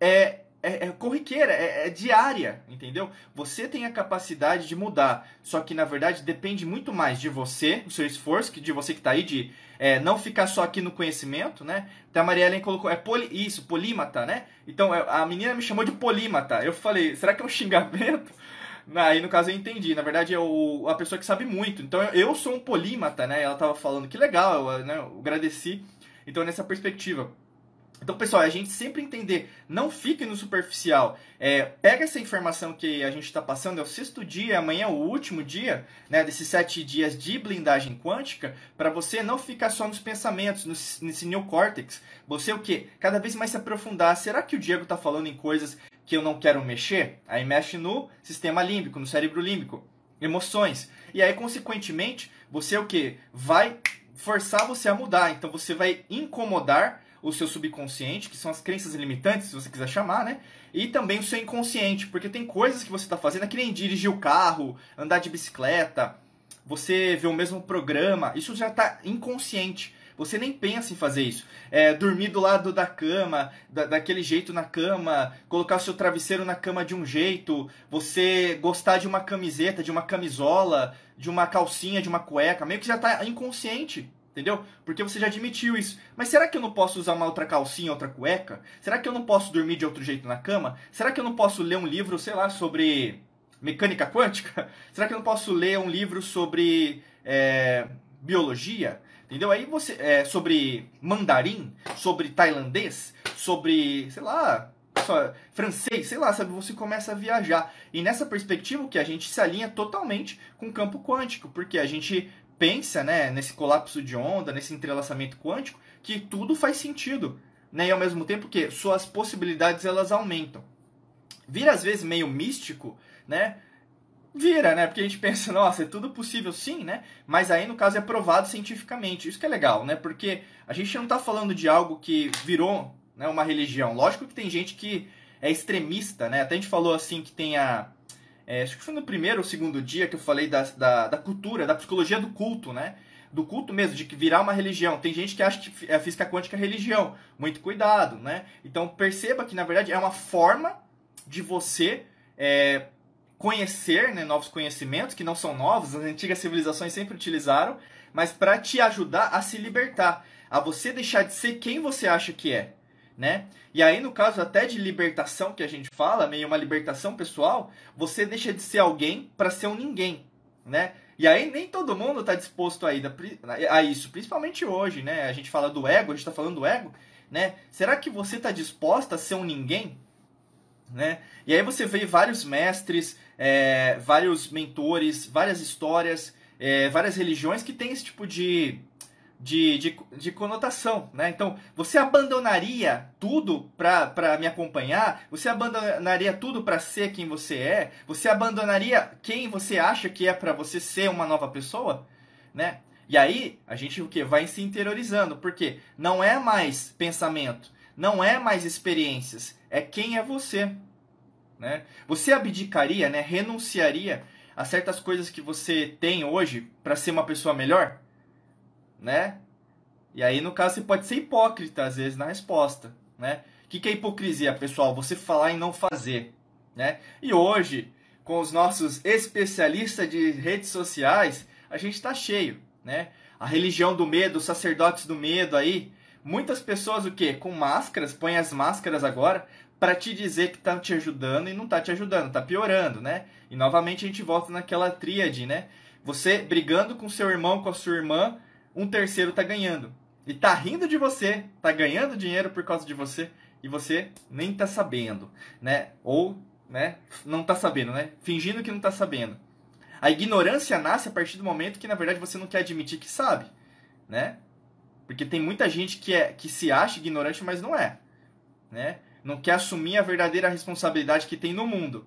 A: é é, é corriqueira, é, é, diária, entendeu? Você tem a capacidade de mudar, só que na verdade depende muito mais de você, do seu esforço, que de você que está aí, de é, não ficar só aqui no conhecimento, né? Então a Maria Helena colocou, é poli, isso, polímata, né? Então é, a menina me chamou de polímata. Eu falei, será que é um xingamento? <laughs> Aí no caso eu entendi, na verdade é o, a pessoa que sabe muito. Então eu sou um polímata, né? Ela estava falando que legal, eu, né? eu agradeci. Então nessa perspectiva. Então, pessoal, a gente sempre entender, não fique no superficial. É, pega essa informação que a gente está passando, é o sexto dia, amanhã é o último dia, né, desses sete dias de blindagem quântica, para você não ficar só nos pensamentos, no, nesse neocórtex. Você o quê? Cada vez mais se aprofundar. Será que o Diego está falando em coisas que eu não quero mexer? Aí mexe no sistema límbico, no cérebro límbico, emoções. E aí, consequentemente, você o quê? Vai forçar você a mudar. Então, você vai incomodar o seu subconsciente, que são as crenças limitantes, se você quiser chamar, né? E também o seu inconsciente, porque tem coisas que você está fazendo, é que nem dirigir o carro, andar de bicicleta, você vê o mesmo programa, isso já está inconsciente. Você nem pensa em fazer isso. É, dormir do lado da cama, da, daquele jeito na cama, colocar seu travesseiro na cama de um jeito, você gostar de uma camiseta, de uma camisola, de uma calcinha, de uma cueca, meio que já está inconsciente. Entendeu? Porque você já admitiu isso. Mas será que eu não posso usar uma outra calcinha, outra cueca? Será que eu não posso dormir de outro jeito na cama? Será que eu não posso ler um livro, sei lá, sobre mecânica quântica? <laughs> Será que eu não posso ler um livro sobre é, biologia? Entendeu? Aí você. É, sobre mandarim, sobre tailandês, sobre, sei lá, francês, sei lá, sabe? Você começa a viajar. E nessa perspectiva, que a gente se alinha totalmente com o campo quântico, porque a gente pensa, né, nesse colapso de onda, nesse entrelaçamento quântico, que tudo faz sentido, né? E ao mesmo tempo que suas possibilidades elas aumentam. Vira às vezes meio místico, né? Vira, né? Porque a gente pensa, nossa, é tudo possível sim, né? Mas aí no caso é provado cientificamente. Isso que é legal, né? Porque a gente não está falando de algo que virou né, uma religião. Lógico que tem gente que é extremista, né? Até a gente falou assim que tem a é, acho que foi no primeiro ou segundo dia que eu falei da, da, da, cultura, da psicologia do culto, né? Do culto mesmo, de que virar uma religião. Tem gente que acha que a física quântica é religião. Muito cuidado, né? Então perceba que, na verdade, é uma forma de você é, conhecer né, novos conhecimentos, que não são novos, as antigas civilizações sempre utilizaram, mas para te ajudar a se libertar, a você deixar de ser quem você acha que é né? E aí, no caso até de libertação que a gente fala, meio uma libertação pessoal, você deixa de ser alguém para ser um ninguém, né? E aí nem todo mundo está disposto a, a isso, principalmente hoje, né? A gente fala do ego, a gente está falando do ego, né? Será que você está disposta a ser um ninguém? Né? E aí você vê vários mestres, é, vários mentores, várias histórias, é, várias religiões que têm esse tipo de, de, de, de, conotação, né? Então, você abandonaria tudo para me acompanhar? Você abandonaria tudo para ser quem você é? Você abandonaria quem você acha que é para você ser uma nova pessoa, né? E aí, a gente o que vai se interiorizando, porque não é mais pensamento, não é mais experiências, é quem é você, né? Você abdicaria, né, renunciaria a certas coisas que você tem hoje para ser uma pessoa melhor? Né? E aí, no caso, você pode ser hipócrita, às vezes, na resposta, né? O que, que é hipocrisia, pessoal? Você falar e não fazer, né? E hoje, com os nossos especialistas de redes sociais, a gente está cheio, né? A religião do medo, os sacerdotes do medo aí, muitas pessoas o quê? Com máscaras, põem as máscaras agora para te dizer que tá te ajudando e não tá te ajudando, tá piorando, né? E novamente a gente volta naquela tríade, né? Você brigando com seu irmão, com a sua irmã, um terceiro tá ganhando. E tá rindo de você, tá ganhando dinheiro por causa de você. e você nem tá sabendo, né? Ou, né, não tá sabendo, né? Fingindo que não tá sabendo. A ignorância nasce a partir do momento que, na verdade, você não quer admitir que sabe, né? Porque tem muita gente que, é, que se acha ignorante, mas não é, né? Não quer assumir a verdadeira responsabilidade que tem no mundo.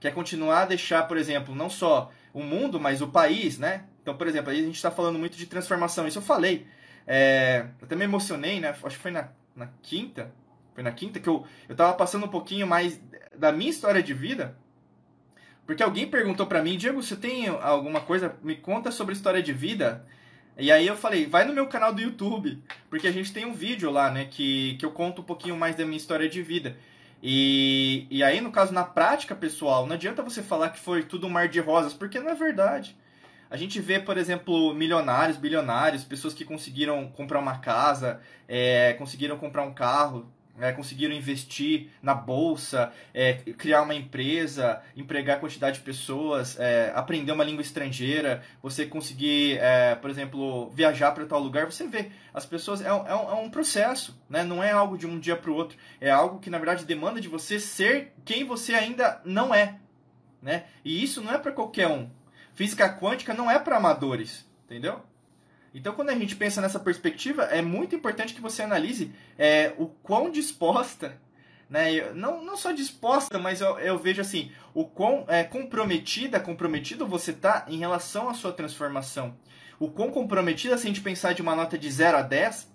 A: Quer continuar a deixar, por exemplo, não só o mundo, mas o país, né? Então, por exemplo, aí a gente está falando muito de transformação. Isso eu falei. É, eu até me emocionei, né? Acho que foi na, na quinta. Foi na quinta que eu, eu tava passando um pouquinho mais da minha história de vida porque alguém perguntou para mim, Diego, você tem alguma coisa? Me conta sobre história de vida. E aí eu falei, vai no meu canal do YouTube, porque a gente tem um vídeo lá, né, que, que eu conto um pouquinho mais da minha história de vida. E, e aí, no caso, na prática, pessoal, não adianta você falar que foi tudo um mar de rosas, porque não é verdade. A gente vê, por exemplo, milionários, bilionários, pessoas que conseguiram comprar uma casa, é, conseguiram comprar um carro, é, conseguiram investir na bolsa, é, criar uma empresa, empregar quantidade de pessoas, é, aprender uma língua estrangeira, você conseguir, é, por exemplo, viajar para tal lugar, você vê, as pessoas, é, um, é um é processo, né? não é algo de um dia para o outro, é algo que na verdade demanda de você ser quem você ainda não é. Né? E isso não é para qualquer um. Física quântica não é para amadores, entendeu? Então, quando a gente pensa nessa perspectiva, é muito importante que você analise é, o quão disposta, né, não, não só disposta, mas eu, eu vejo assim, o quão é, comprometida, comprometido você está em relação à sua transformação. O quão comprometida, se a gente pensar de uma nota de 0 a 10,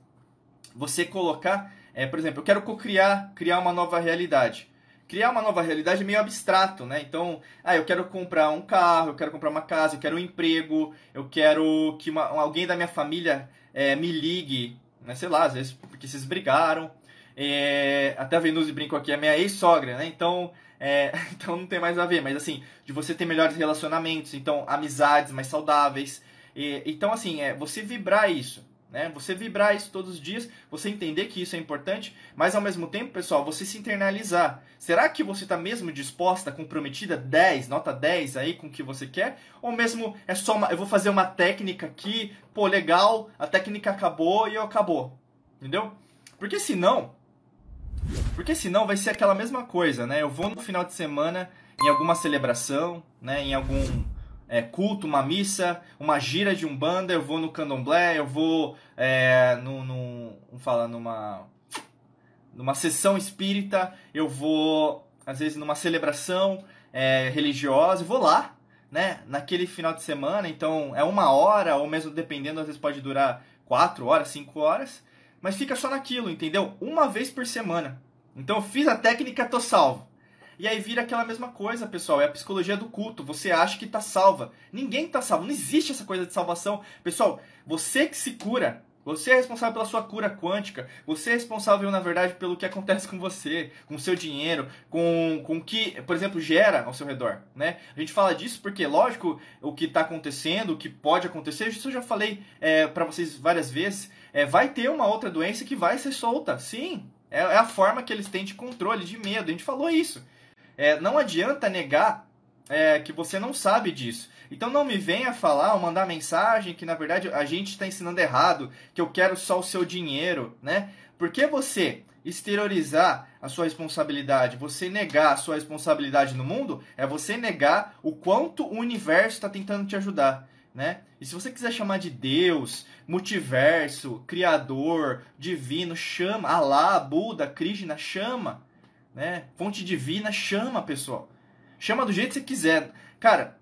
A: você colocar, é, por exemplo, eu quero co-criar criar uma nova realidade criar uma nova realidade é meio abstrato, né? Então, ah, eu quero comprar um carro, eu quero comprar uma casa, eu quero um emprego, eu quero que uma, alguém da minha família é, me ligue, né? Sei lá, às vezes porque vocês brigaram. É, até a Venuse brincou aqui, é minha ex-sogra, né? Então, é, <laughs> então não tem mais a ver, mas assim, de você ter melhores relacionamentos, então amizades mais saudáveis. Então, assim, é você vibrar isso. Né? Você vibrar isso todos os dias, você entender que isso é importante, mas ao mesmo tempo, pessoal, você se internalizar. Será que você está mesmo disposta, comprometida, 10, nota 10 aí com o que você quer? Ou mesmo é só uma, eu vou fazer uma técnica aqui, pô, legal, a técnica acabou e eu acabou. Entendeu? Porque senão, porque senão vai ser aquela mesma coisa, né? Eu vou no final de semana em alguma celebração, né, em algum é, culto, uma missa, uma gira de umbanda, eu vou no candomblé, eu vou é, no, no, numa, numa sessão espírita, eu vou, às vezes, numa celebração é, religiosa, eu vou lá, né, naquele final de semana, então é uma hora, ou mesmo dependendo, às vezes pode durar quatro horas, cinco horas, mas fica só naquilo, entendeu? Uma vez por semana. Então eu fiz a técnica, tô salvo. E aí vira aquela mesma coisa, pessoal. É a psicologia do culto. Você acha que está salva. Ninguém está salvo. Não existe essa coisa de salvação. Pessoal, você que se cura. Você é responsável pela sua cura quântica. Você é responsável, na verdade, pelo que acontece com você, com o seu dinheiro, com, com o que, por exemplo, gera ao seu redor. Né? A gente fala disso porque, lógico, o que está acontecendo, o que pode acontecer, isso eu já falei é, para vocês várias vezes. É, vai ter uma outra doença que vai ser solta. Sim, é, é a forma que eles têm de controle, de medo. A gente falou isso. É, não adianta negar é, que você não sabe disso. Então não me venha falar ou mandar mensagem que na verdade a gente está ensinando errado, que eu quero só o seu dinheiro, né? Porque você exteriorizar a sua responsabilidade, você negar a sua responsabilidade no mundo, é você negar o quanto o universo está tentando te ajudar. Né? E se você quiser chamar de Deus, multiverso, criador, divino, chama, Alá, Buda, Krishna, chama né? Fonte divina, chama, pessoal. Chama do jeito que você quiser. Cara,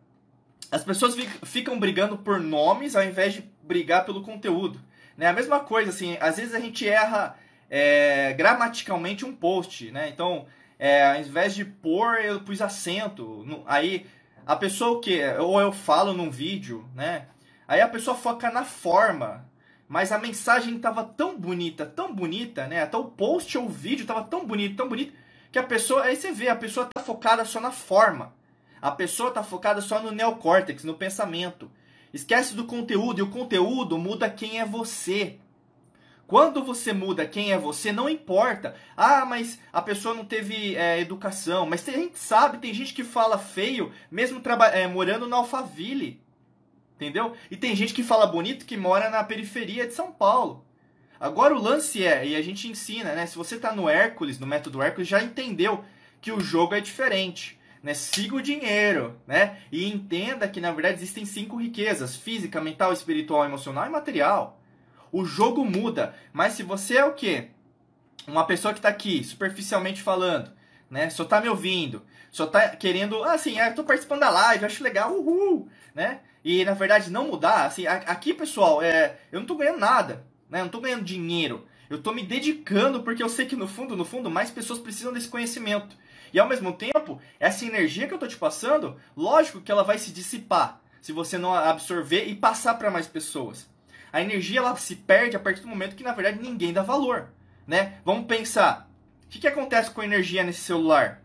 A: as pessoas ficam brigando por nomes ao invés de brigar pelo conteúdo. Né? A mesma coisa, assim, às vezes a gente erra é, gramaticalmente um post, né? Então, é, ao invés de pôr, eu pus acento. No, aí, a pessoa o quê? Ou eu falo num vídeo, né? Aí a pessoa foca na forma, mas a mensagem estava tão bonita, tão bonita, né? Até o post ou o vídeo estava tão bonito, tão bonito, que a pessoa, aí você vê, a pessoa está focada só na forma. A pessoa está focada só no neocórtex, no pensamento. Esquece do conteúdo, e o conteúdo muda quem é você. Quando você muda quem é você, não importa. Ah, mas a pessoa não teve é, educação. Mas a gente sabe, tem gente que fala feio, mesmo é, morando na Alphaville. Entendeu? E tem gente que fala bonito que mora na periferia de São Paulo. Agora o lance é, e a gente ensina, né? Se você está no Hércules, no método Hércules, já entendeu que o jogo é diferente. Né? Siga o dinheiro, né? E entenda que na verdade existem cinco riquezas: física, mental, espiritual, emocional e material. O jogo muda, mas se você é o quê? Uma pessoa que está aqui, superficialmente falando, né? Só está me ouvindo, só está querendo, assim, ah, tô participando da live, acho legal, uhul, né? E na verdade não mudar, assim, aqui pessoal, é, eu não estou ganhando nada, né? Eu não estou ganhando dinheiro. Eu estou me dedicando porque eu sei que no fundo, no fundo, mais pessoas precisam desse conhecimento. E ao mesmo tempo, essa energia que eu estou te passando, lógico que ela vai se dissipar se você não absorver e passar para mais pessoas. A energia ela se perde a partir do momento que na verdade ninguém dá valor, né? Vamos pensar, o que, que acontece com a energia nesse celular?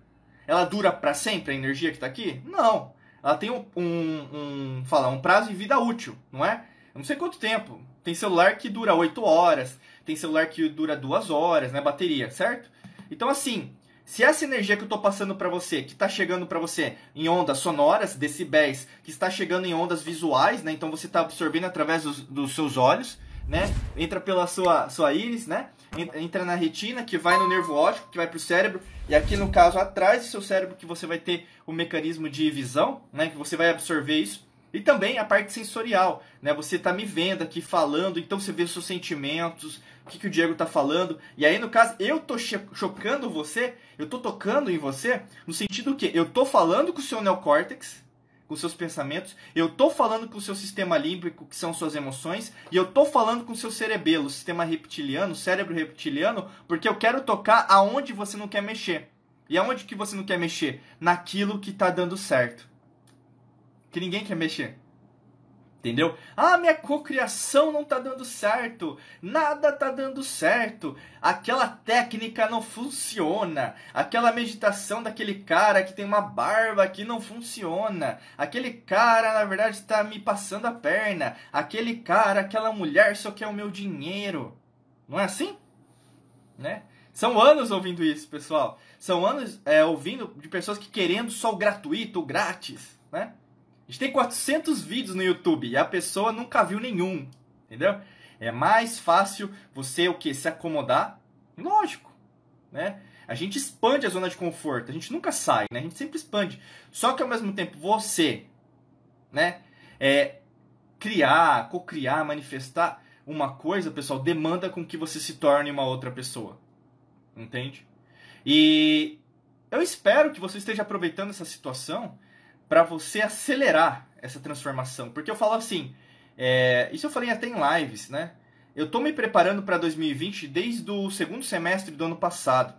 A: Ela dura para sempre a energia que está aqui? Não. Ela tem um, um, um, fala, um prazo de vida útil, não é? Eu não sei quanto tempo. Tem celular que dura 8 horas, tem celular que dura 2 horas, né? Bateria, certo? Então, assim, se essa energia que eu estou passando para você, que está chegando para você em ondas sonoras, decibéis, que está chegando em ondas visuais, né? Então você está absorvendo através dos, dos, seus olhos, né? Entra pela sua, sua íris, né? Entra na retina, que vai no nervo óptico, que vai para o cérebro. E aqui no caso atrás do seu cérebro que você vai ter o mecanismo de visão, né? Que você vai absorver isso. E também a parte sensorial, né? Você está me vendo aqui falando, então você vê seus sentimentos, o que, que o Diego está falando. E aí, no caso, eu tô chocando você, eu tô tocando em você, no sentido que eu tô falando com o seu neocórtex, com seus pensamentos, eu tô falando com o seu sistema límbico, que são suas emoções, e eu tô falando com o seu cerebelo, sistema reptiliano, cérebro reptiliano, porque eu quero tocar aonde você não quer mexer. E aonde que você não quer mexer? Naquilo que está dando certo que ninguém quer mexer. Entendeu? Ah, minha cocriação não tá dando certo. Nada tá dando certo. Aquela técnica não funciona. Aquela meditação daquele cara que tem uma barba que não funciona. Aquele cara, na verdade, está me passando a perna. Aquele cara, aquela mulher só quer o meu dinheiro. Não é assim? Né? São anos ouvindo isso, pessoal. São anos é, ouvindo de pessoas que querendo só o gratuito, o grátis, né? A gente tem 400 vídeos no YouTube e a pessoa nunca viu nenhum, entendeu? É mais fácil você o que se acomodar, lógico, né? A gente expande a zona de conforto, a gente nunca sai, né? A gente sempre expande. Só que ao mesmo tempo você, né, é criar, co-criar, manifestar uma coisa, pessoal, demanda com que você se torne uma outra pessoa. Entende? E eu espero que você esteja aproveitando essa situação para você acelerar essa transformação. Porque eu falo assim, é, isso eu falei até em lives, né? Eu estou me preparando para 2020 desde o segundo semestre do ano passado.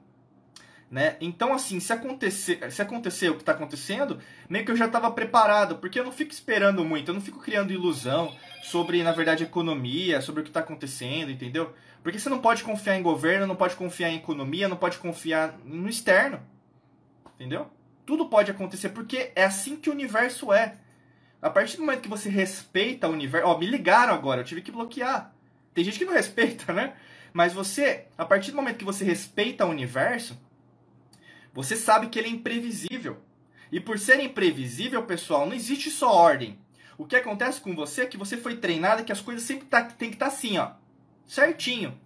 A: Né? Então, assim, se acontecer, se acontecer o que está acontecendo, meio que eu já estava preparado, porque eu não fico esperando muito, eu não fico criando ilusão sobre, na verdade, economia, sobre o que está acontecendo, entendeu? Porque você não pode confiar em governo, não pode confiar em economia, não pode confiar no externo, entendeu? Tudo pode acontecer porque é assim que o universo é. A partir do momento que você respeita o universo. Ó, me ligaram agora, eu tive que bloquear. Tem gente que não <laughs> respeita, né? Mas você, a partir do momento que você respeita o universo, você sabe que ele é imprevisível. E por ser imprevisível, pessoal, não existe só ordem. O que acontece com você é que você foi treinado que as coisas sempre tá, tem que estar tá assim, ó. Certinho.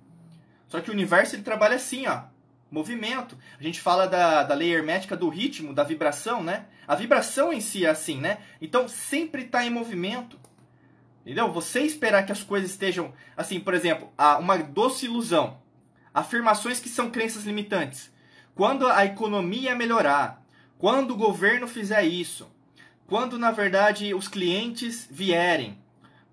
A: Só que o universo ele trabalha assim, ó movimento. A gente fala da, da lei hermética do ritmo, da vibração, né? A vibração em si é assim, né? Então sempre está em movimento. Entendeu? Você esperar que as coisas estejam assim, por exemplo, uma doce ilusão. Afirmações que são crenças limitantes. Quando a economia melhorar, quando o governo fizer isso, quando na verdade os clientes vierem,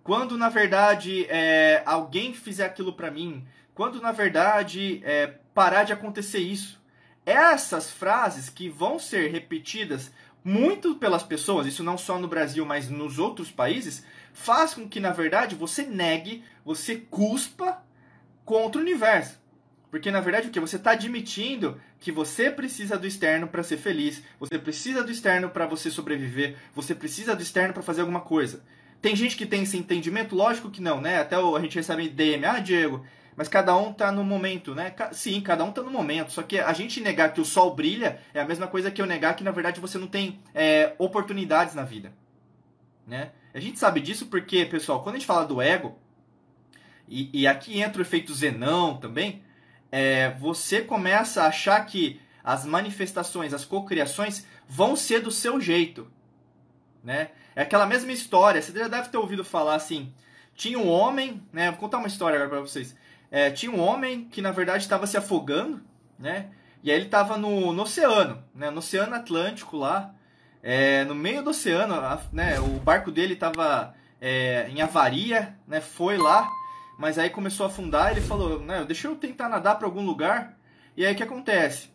A: quando na verdade é, alguém fizer aquilo para mim, quando na verdade é, parar de acontecer isso. Essas frases que vão ser repetidas muito pelas pessoas, isso não só no Brasil, mas nos outros países, faz com que na verdade você negue, você cuspa contra o universo. Porque na verdade o que você está admitindo que você precisa do externo para ser feliz, você precisa do externo para você sobreviver, você precisa do externo para fazer alguma coisa. Tem gente que tem esse entendimento? Lógico que não, né? Até a gente recebe DM, ah, Diego, mas cada um tá no momento, né? Sim, cada um tá no momento. Só que a gente negar que o sol brilha é a mesma coisa que eu negar que, na verdade, você não tem é, oportunidades na vida. Né? A gente sabe disso porque, pessoal, quando a gente fala do ego, e, e aqui entra o efeito Zenão também, é, você começa a achar que as manifestações, as cocriações vão ser do seu jeito, né? É aquela mesma história, você já deve ter ouvido falar assim, tinha um homem, né? Vou contar uma história agora para vocês. É, tinha um homem que na verdade estava se afogando, né? E aí ele estava no, no, oceano, né? No oceano Atlântico lá, é, no meio do oceano, né? O barco dele estava é, em avaria, né? Foi lá, mas aí começou a afundar. Ele falou, né? Deixa eu tentar nadar para algum lugar. E aí o que acontece?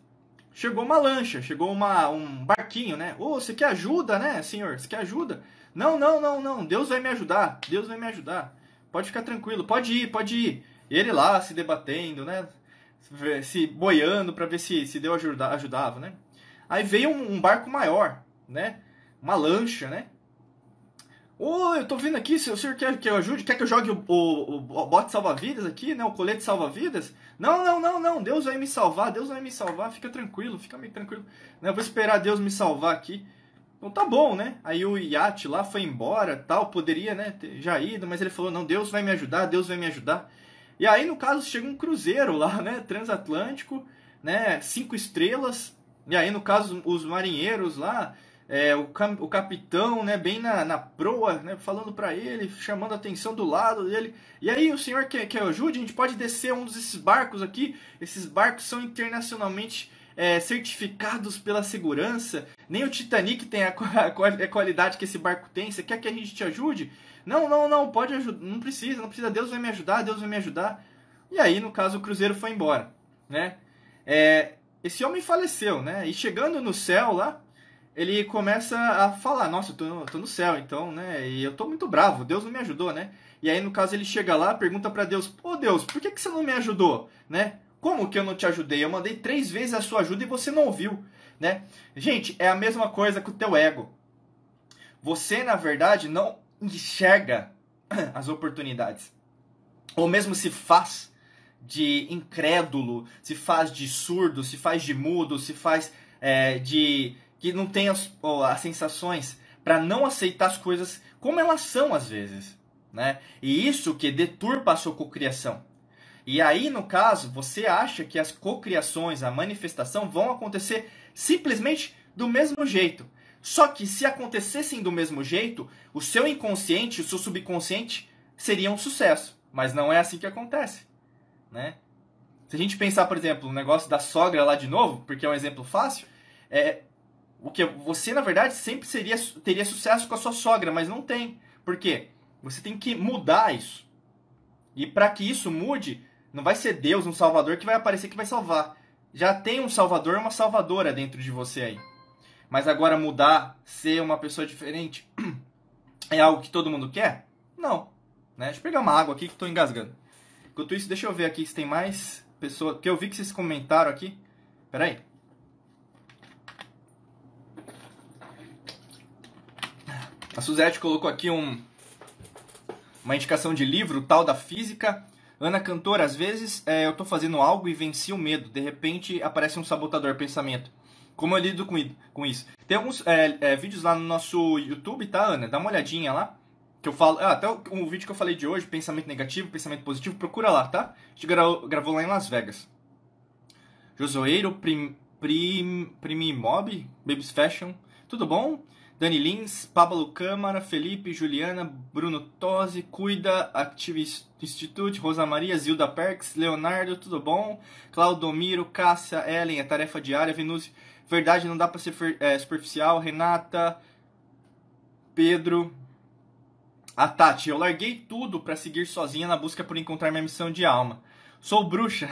A: Chegou uma lancha, chegou uma, um barquinho, né? Ô, oh, você quer ajuda, né, senhor? Você quer ajuda? Não, não, não, não. Deus vai me ajudar. Deus vai me ajudar. Pode ficar tranquilo. Pode ir, pode ir. Ele lá se debatendo, né? Se boiando para ver se, se Deus ajuda, ajudava, né? Aí veio um, um, barco maior, né? Uma lancha, né? Ô, eu tô vindo aqui, se o senhor quer que eu ajude, quer que eu jogue o, o, o bote salva-vidas aqui, né? O colete salva-vidas? Não, não, não, não. Deus vai me salvar, Deus vai me salvar. Fica tranquilo, fica meio tranquilo. Né? Eu vou esperar Deus me salvar aqui. Então tá bom, né? Aí o iate lá foi embora, tal, poderia, né, ter já ido, mas ele falou: "Não, Deus vai me ajudar, Deus vai me ajudar". E aí no caso chega um cruzeiro lá, né, transatlântico, né, cinco estrelas. E aí no caso os marinheiros lá, é, o, o capitão, né, bem na, na proa, né, falando para ele, chamando a atenção do lado dele. E aí o senhor quer que ajude? A gente pode descer um desses barcos aqui. Esses barcos são internacionalmente é, certificados pela segurança. Nem o Titanic tem a, a, a, qualidade que esse barco tem. Você quer que a gente te ajude? Não, não, não, pode ajudar. Não precisa, não precisa. Deus vai me ajudar, Deus vai me ajudar. E aí, no caso, o cruzeiro foi embora, né? É, esse homem faleceu, né? E chegando no céu lá, ele começa a falar: Nossa, eu tô, tô no céu, então, né? E eu tô muito bravo, Deus não me ajudou, né? E aí, no caso, ele chega lá, pergunta para Deus: Pô, Deus, por que, que você não me ajudou, né? Como que eu não te ajudei? Eu mandei três vezes a sua ajuda e você não ouviu, né? Gente, é a mesma coisa com o teu ego. Você, na verdade, não enxerga <clears throat> as oportunidades. Ou mesmo se faz de incrédulo, se faz de surdo, se faz de mudo, se faz é, de que não tem as, as sensações para não aceitar as coisas como elas são às vezes, né? E isso que deturpa a sua cocriação. E aí, no caso, você acha que as cocriações, a manifestação vão acontecer simplesmente do mesmo jeito. Só que se acontecessem do mesmo jeito, o seu inconsciente, o seu subconsciente seria um sucesso. Mas não é assim que acontece, né? Se a gente pensar, por exemplo, no negócio da sogra lá de novo, porque é um exemplo fácil, é o que você na verdade sempre seria teria sucesso com a sua sogra, mas não tem. Por quê? Você tem que mudar isso. E para que isso mude, não vai ser Deus, um Salvador, que vai aparecer que vai salvar. Já tem um Salvador, uma Salvadora dentro de você aí. Mas agora mudar, ser uma pessoa diferente, <clears throat> é algo que todo mundo quer? Não. Né? Deixa eu pegar uma água aqui que estou engasgando. Enquanto isso, deixa eu ver aqui se tem mais pessoas. Que eu vi que vocês comentaram aqui. Pera aí. A Suzette colocou aqui um, uma indicação de livro, tal da física. Ana Cantora, às vezes é, eu tô fazendo algo e venci o medo. De repente aparece um sabotador pensamento. Como eu lido com, isso? Tem alguns é, é, vídeos lá no nosso YouTube, tá, Ana? Dá uma olhadinha lá. Que eu falo. Ah, até o, vídeo que eu falei de hoje, pensamento negativo, pensamento positivo, procura lá, tá? A gente gravou, gravou lá em Las Vegas. Josoeiro, Prim, Prim, Primimob, Babies Fashion. Tudo bom? Dani Lins, Pablo Câmara, Felipe, Juliana, Bruno Tosi, Cuida, Active Institute, Rosa Maria, Zilda Perks, Leonardo, tudo bom? Claudomiro, Cássia, Ellen, a tarefa diária, Venúcio, verdade não dá para ser é, superficial, Renata, Pedro, a Tati, eu larguei tudo para seguir sozinha na busca por encontrar minha missão de alma. Sou bruxa,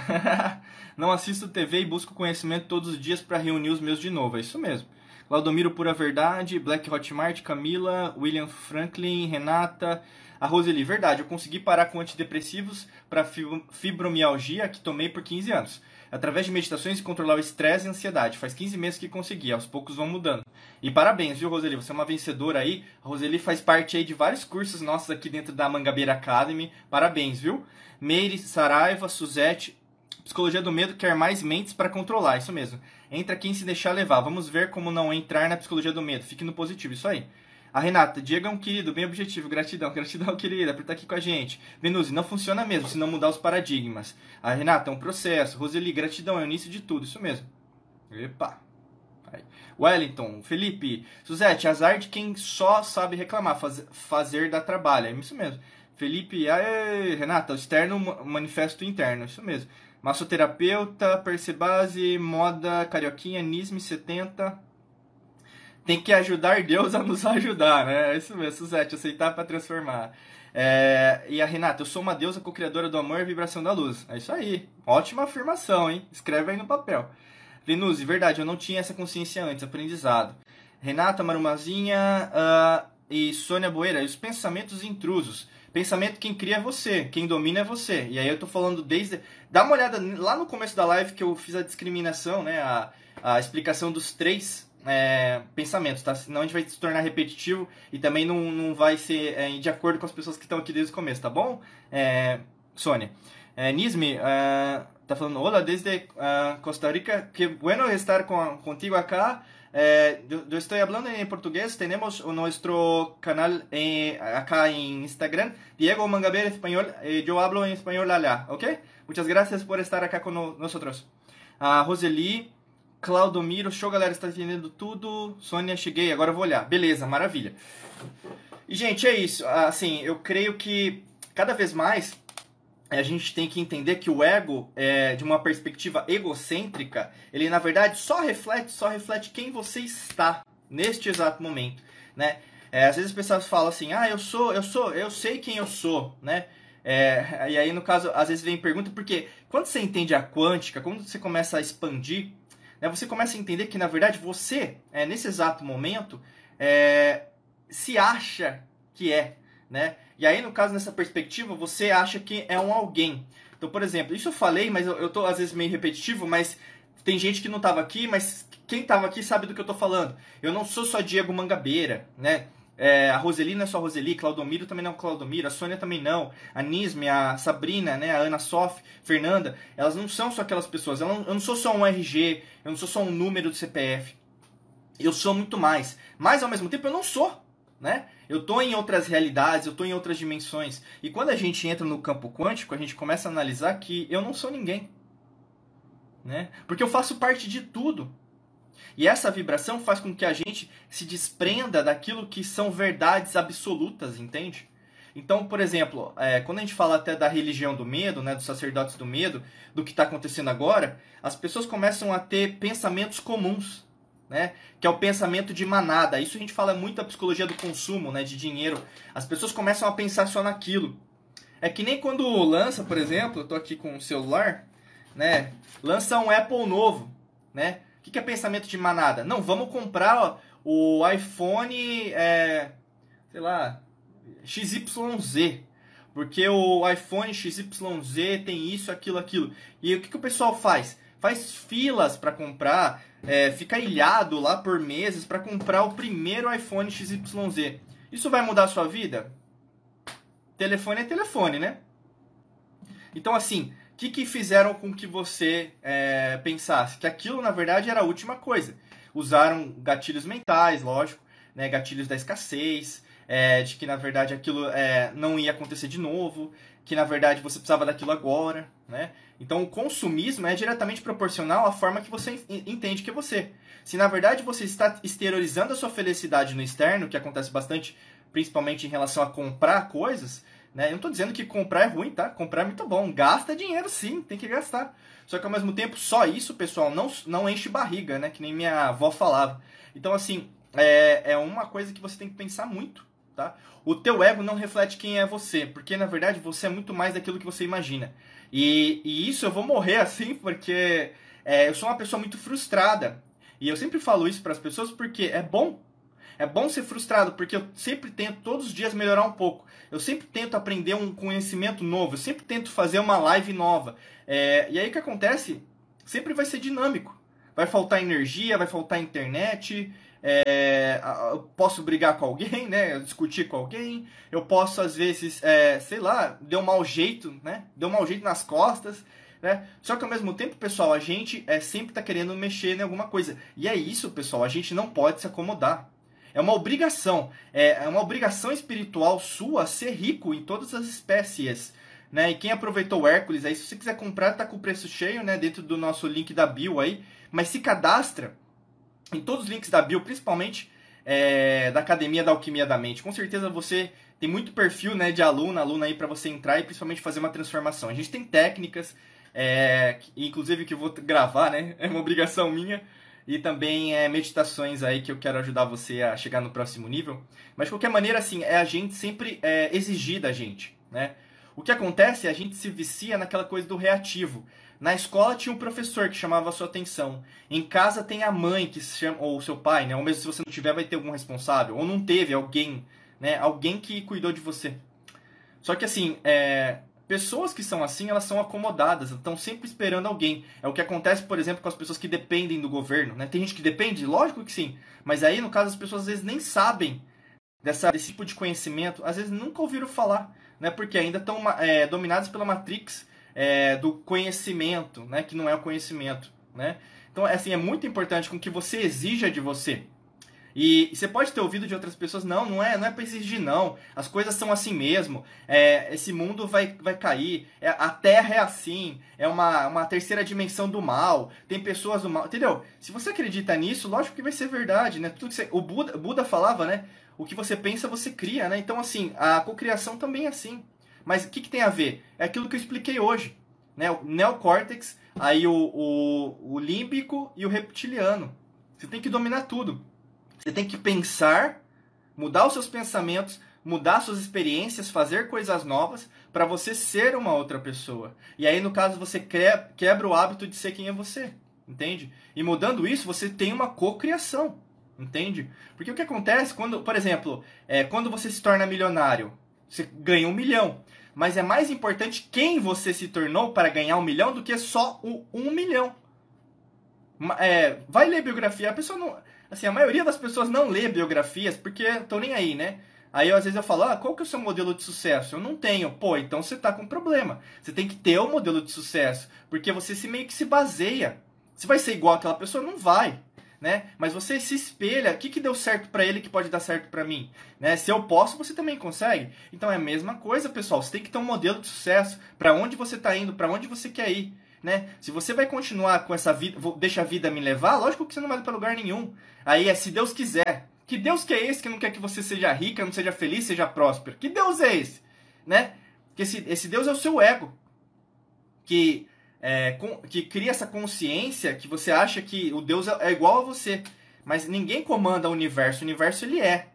A: <laughs> não assisto TV e busco conhecimento todos os dias para reunir os meus de novo, é isso mesmo. Laudomiro Pura Verdade, Black Hotmart, Camila, William Franklin, Renata, a Roseli. Verdade, eu consegui parar com antidepressivos para fibromialgia que tomei por 15 anos. Através de meditações controlar o estresse e a ansiedade. Faz 15 meses que consegui, aos poucos vão mudando. E parabéns, viu, Roseli? Você é uma vencedora aí. A Roseli faz parte aí de vários cursos nossos aqui dentro da Mangabeira Academy. Parabéns, viu? Meire, Saraiva, Suzette. Psicologia do Medo quer mais mentes para controlar, isso mesmo. Entra quem se deixar levar. Vamos ver como não entrar na psicologia do medo. Fique no positivo, isso aí. A Renata, Diego é um querido, bem objetivo, gratidão, <laughs> gratidão, querida, por estar aqui com a gente. Venusi, não funciona mesmo se não mudar os paradigmas. A Renata, é um processo. Roseli, gratidão, é o início de tudo, isso mesmo. Epa. Wellington, Felipe, Suzete, azar de quem só sabe reclamar, faz, fazer dá trabalho. É isso mesmo. Felipe, aê, Renata, externo, manifesto interno, isso mesmo. Massoterapeuta, Percebase, moda, carioquinha, Nisme 70. Tem que ajudar Deus a nos <laughs> ajudar, né? É isso mesmo, Suzete, aceitar para transformar. É, e a Renata, eu sou uma deusa co-criadora do amor e vibração da luz. É isso aí. Ótima afirmação, hein? Escreve aí no papel. Venusi, verdade, eu não tinha essa consciência antes, aprendizado. Renata Marumazinha uh, e Sônia Boeira, os pensamentos intrusos. Pensamento quem cria é você, quem domina é você. E aí eu tô falando desde. Dá uma olhada lá no começo da live que eu fiz a discriminação, né? A, a explicação dos três é, pensamentos, tá? Senão a gente vai se tornar repetitivo e também não, não vai ser é, de acordo com as pessoas que estão aqui desde o começo, tá bom? É, Sônia. É, uh, tá falando, olá, desde uh, Costa Rica, que bueno estar contigo acá. Eh, yo, yo, estoy hablando en portugués. Tenemos nuestro canal eh, acá Instagram, Diego Mangabeira Español. Eh, yo hablo en español ¿ok? Muchas gracias por estar acá con no, nosotros. A Roseli, Claudomiro, show galera, está entendendo tudo. Sônia, cheguei, agora eu vou olhar. Beleza, maravilha. E, gente, é isso. Assim, eu creio que cada vez mais a gente tem que entender que o ego, é, de uma perspectiva egocêntrica, ele na verdade só reflete, só reflete quem você está neste exato momento, né? É, às vezes as pessoas falam assim, ah, eu sou, eu sou, eu sei quem eu sou, né? É, e aí no caso, às vezes vem pergunta porque quando você entende a quântica, quando você começa a expandir, né, você começa a entender que na verdade você, é, nesse exato momento, é, se acha que é, né? E aí, no caso, nessa perspectiva, você acha que é um alguém. Então, por exemplo, isso eu falei, mas eu, eu tô às vezes meio repetitivo, mas tem gente que não estava aqui, mas quem estava aqui sabe do que eu estou falando. Eu não sou só Diego Mangabeira, né? É, a Roseli não é só Roseli, Claudomiro também não é Claudomiro, a Sônia também não, a Nisme, a Sabrina, né, a Ana Sof, Fernanda, elas não são só aquelas pessoas. Eu não, eu não sou só um RG, eu não sou só um número do CPF. Eu sou muito mais. Mas ao mesmo tempo eu não sou, né? Eu tô em outras realidades, eu tô em outras dimensões. E quando a gente entra no campo quântico, a gente começa a analisar que eu não sou ninguém. Né? Porque eu faço parte de tudo. E essa vibração faz com que a gente se desprenda daquilo que são verdades absolutas, entende? Então, por exemplo, é, quando a gente fala até da religião do medo, né, dos sacerdotes do medo, do que está acontecendo agora, as pessoas começam a ter pensamentos comuns né? Que é o pensamento de manada. Isso a gente fala muito da psicologia do consumo, né? De dinheiro. As pessoas começam a pensar só naquilo. É que nem quando lança, por exemplo, eu tô aqui com o celular, né? Lança um Apple novo, né? O que é pensamento de manada? Não, vamos comprar o iPhone, é, sei lá, XYZ. Porque o iPhone XYZ tem isso, aquilo, aquilo. E o que, que o pessoal faz? Faz filas para comprar, é, fica ilhado lá por meses para comprar o primeiro iPhone XYZ. Isso vai mudar a sua vida? Telefone é telefone, né? Então, assim, o que, que fizeram com que você é, pensasse que aquilo, na verdade, era a última coisa? Usaram gatilhos mentais, lógico, né? gatilhos da escassez, é, de que, na verdade, aquilo é, não ia acontecer de novo, que, na verdade, você precisava daquilo agora, né? Então, o consumismo é diretamente proporcional à forma que você entende que é você. Se na verdade você está exteriorizando a sua felicidade no externo, que acontece bastante, principalmente em relação a comprar coisas, né? Eu não estou dizendo que comprar é ruim, tá? Comprar é muito bom. Gasta dinheiro sim, tem que gastar. Só que ao mesmo tempo, só isso, pessoal, não, não enche barriga, né? Que nem minha avó falava. Então, assim, é, é uma coisa que você tem que pensar muito, tá? O teu ego não reflete quem é você, porque na verdade você é muito mais daquilo que você imagina. E, e isso eu vou morrer assim, porque é, eu sou uma pessoa muito frustrada. E eu sempre falo isso para as pessoas porque é bom. É bom ser frustrado, porque eu sempre tento todos os dias melhorar um pouco. Eu sempre tento aprender um conhecimento novo. Eu sempre tento fazer uma live nova. É, e aí o que acontece? Sempre vai ser dinâmico. Vai faltar energia, vai faltar internet. É, eu posso brigar com alguém, né? Discutir com alguém. Eu posso, às vezes, é, sei lá, deu um mau jeito, né? Deu um mau jeito nas costas. Né? Só que ao mesmo tempo, pessoal, a gente é, sempre está querendo mexer em alguma coisa. E é isso, pessoal, a gente não pode se acomodar. É uma obrigação. É, é uma obrigação espiritual sua ser rico em todas as espécies. Né? E quem aproveitou o Hércules, aí, se você quiser comprar, tá com o preço cheio, né? Dentro do nosso link da bio aí. Mas se cadastra em todos os links da bio, principalmente é, da Academia da Alquimia da Mente. Com certeza você tem muito perfil né, de aluno, aluna aí para você entrar e principalmente fazer uma transformação. A gente tem técnicas, é, inclusive que eu vou gravar, né? <laughs> É uma obrigação minha. E também é, meditações aí que eu quero ajudar você a chegar no próximo nível. Mas de qualquer maneira, assim, é a gente sempre é, exigir da gente, né? O que acontece é a gente se vicia naquela coisa do reativo. Na escola tinha um professor que chamava a sua atenção. Em casa tem a mãe que chama, ou seu pai, né? Ou mesmo se você não tiver, vai ter algum responsável. Ou não teve alguém, né? Alguém que cuidou de você. Só que assim, é, pessoas que são assim, elas são acomodadas, estão sempre esperando alguém. É o que acontece, por exemplo, com as pessoas que dependem do governo, né? Tem gente que depende, lógico que sim. Mas aí, no caso, as pessoas às vezes nem sabem dessa, desse tipo de conhecimento, às vezes nunca ouviram falar, né? Porque ainda estão é, dominadas pela matrix é, do conhecimento, né? Que não é o conhecimento, né? Então, assim, é muito importante com que você exija de você. E você pode ter ouvido de outras pessoas, não, não é, não é para exigir não. As coisas são assim mesmo. É, esse mundo vai, vai cair. É, a Terra é assim. É uma, uma terceira dimensão do mal. Tem pessoas do mal, entendeu? Se você acredita nisso, lógico que vai ser verdade, né? Tudo que você, o Buda, Buda falava, né? O que você pensa, você cria, né? Então, assim, a cocriação também é assim. Mas o que, que tem a ver? É aquilo que eu expliquei hoje. Né? O neocórtex, aí o, o, o límbico e o reptiliano. Você tem que dominar tudo. Você tem que pensar, mudar os seus pensamentos, mudar suas experiências, fazer coisas novas para você ser uma outra pessoa. E aí, no caso, você quebra o hábito de ser quem é você. Entende? E mudando isso, você tem uma cocriação. Entende? Porque o que acontece quando, por exemplo, é, quando você se torna milionário, você ganha um milhão. Mas é mais importante quem você se tornou para ganhar um milhão do que só o um milhão. É, vai ler biografia, a pessoa não. Assim, a maioria das pessoas não lê biografias porque estão nem aí, né? Aí às vezes eu falo, ah, qual que é o seu modelo de sucesso? Eu não tenho. Pô, então você tá com problema. Você tem que ter o um modelo de sucesso. Porque você se meio que se baseia. Você vai ser igual aquela pessoa? Não vai né? Mas você se espelha, o que, que deu certo para ele que pode dar certo para mim, né? Se eu posso, você também consegue. Então é a mesma coisa, pessoal. Você tem que ter um modelo de sucesso para onde você está indo, para onde você quer ir, né? Se você vai continuar com essa vida, deixa a vida me levar, lógico que você não vai para lugar nenhum. Aí é se Deus quiser. Que Deus que é esse que não quer que você seja rica, não seja feliz, seja próspero? Que Deus é esse, né? Que esse, esse Deus é o seu ego. Que é, com, que cria essa consciência que você acha que o Deus é, é igual a você. Mas ninguém comanda o universo, o universo ele é.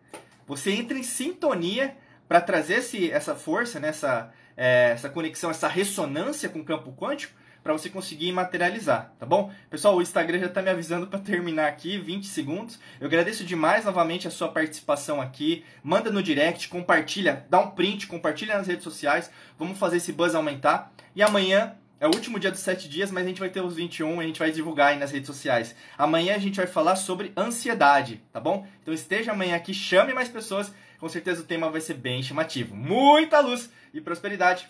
A: Você entra em sintonia para trazer esse, essa força, né, essa, é, essa conexão, essa ressonância com o campo quântico para você conseguir materializar, tá bom? Pessoal, o Instagram já está me avisando para terminar aqui, 20 segundos. Eu agradeço demais novamente a sua participação aqui. Manda no direct, compartilha, dá um print, compartilha nas redes sociais. Vamos fazer esse buzz aumentar. E amanhã é o último dia dos sete dias, mas a gente vai ter os 21 e a gente vai divulgar aí nas redes sociais. Amanhã a gente vai falar sobre ansiedade, tá bom? Então esteja amanhã aqui, chame mais pessoas. Com certeza o tema vai ser bem chamativo. Muita luz e prosperidade.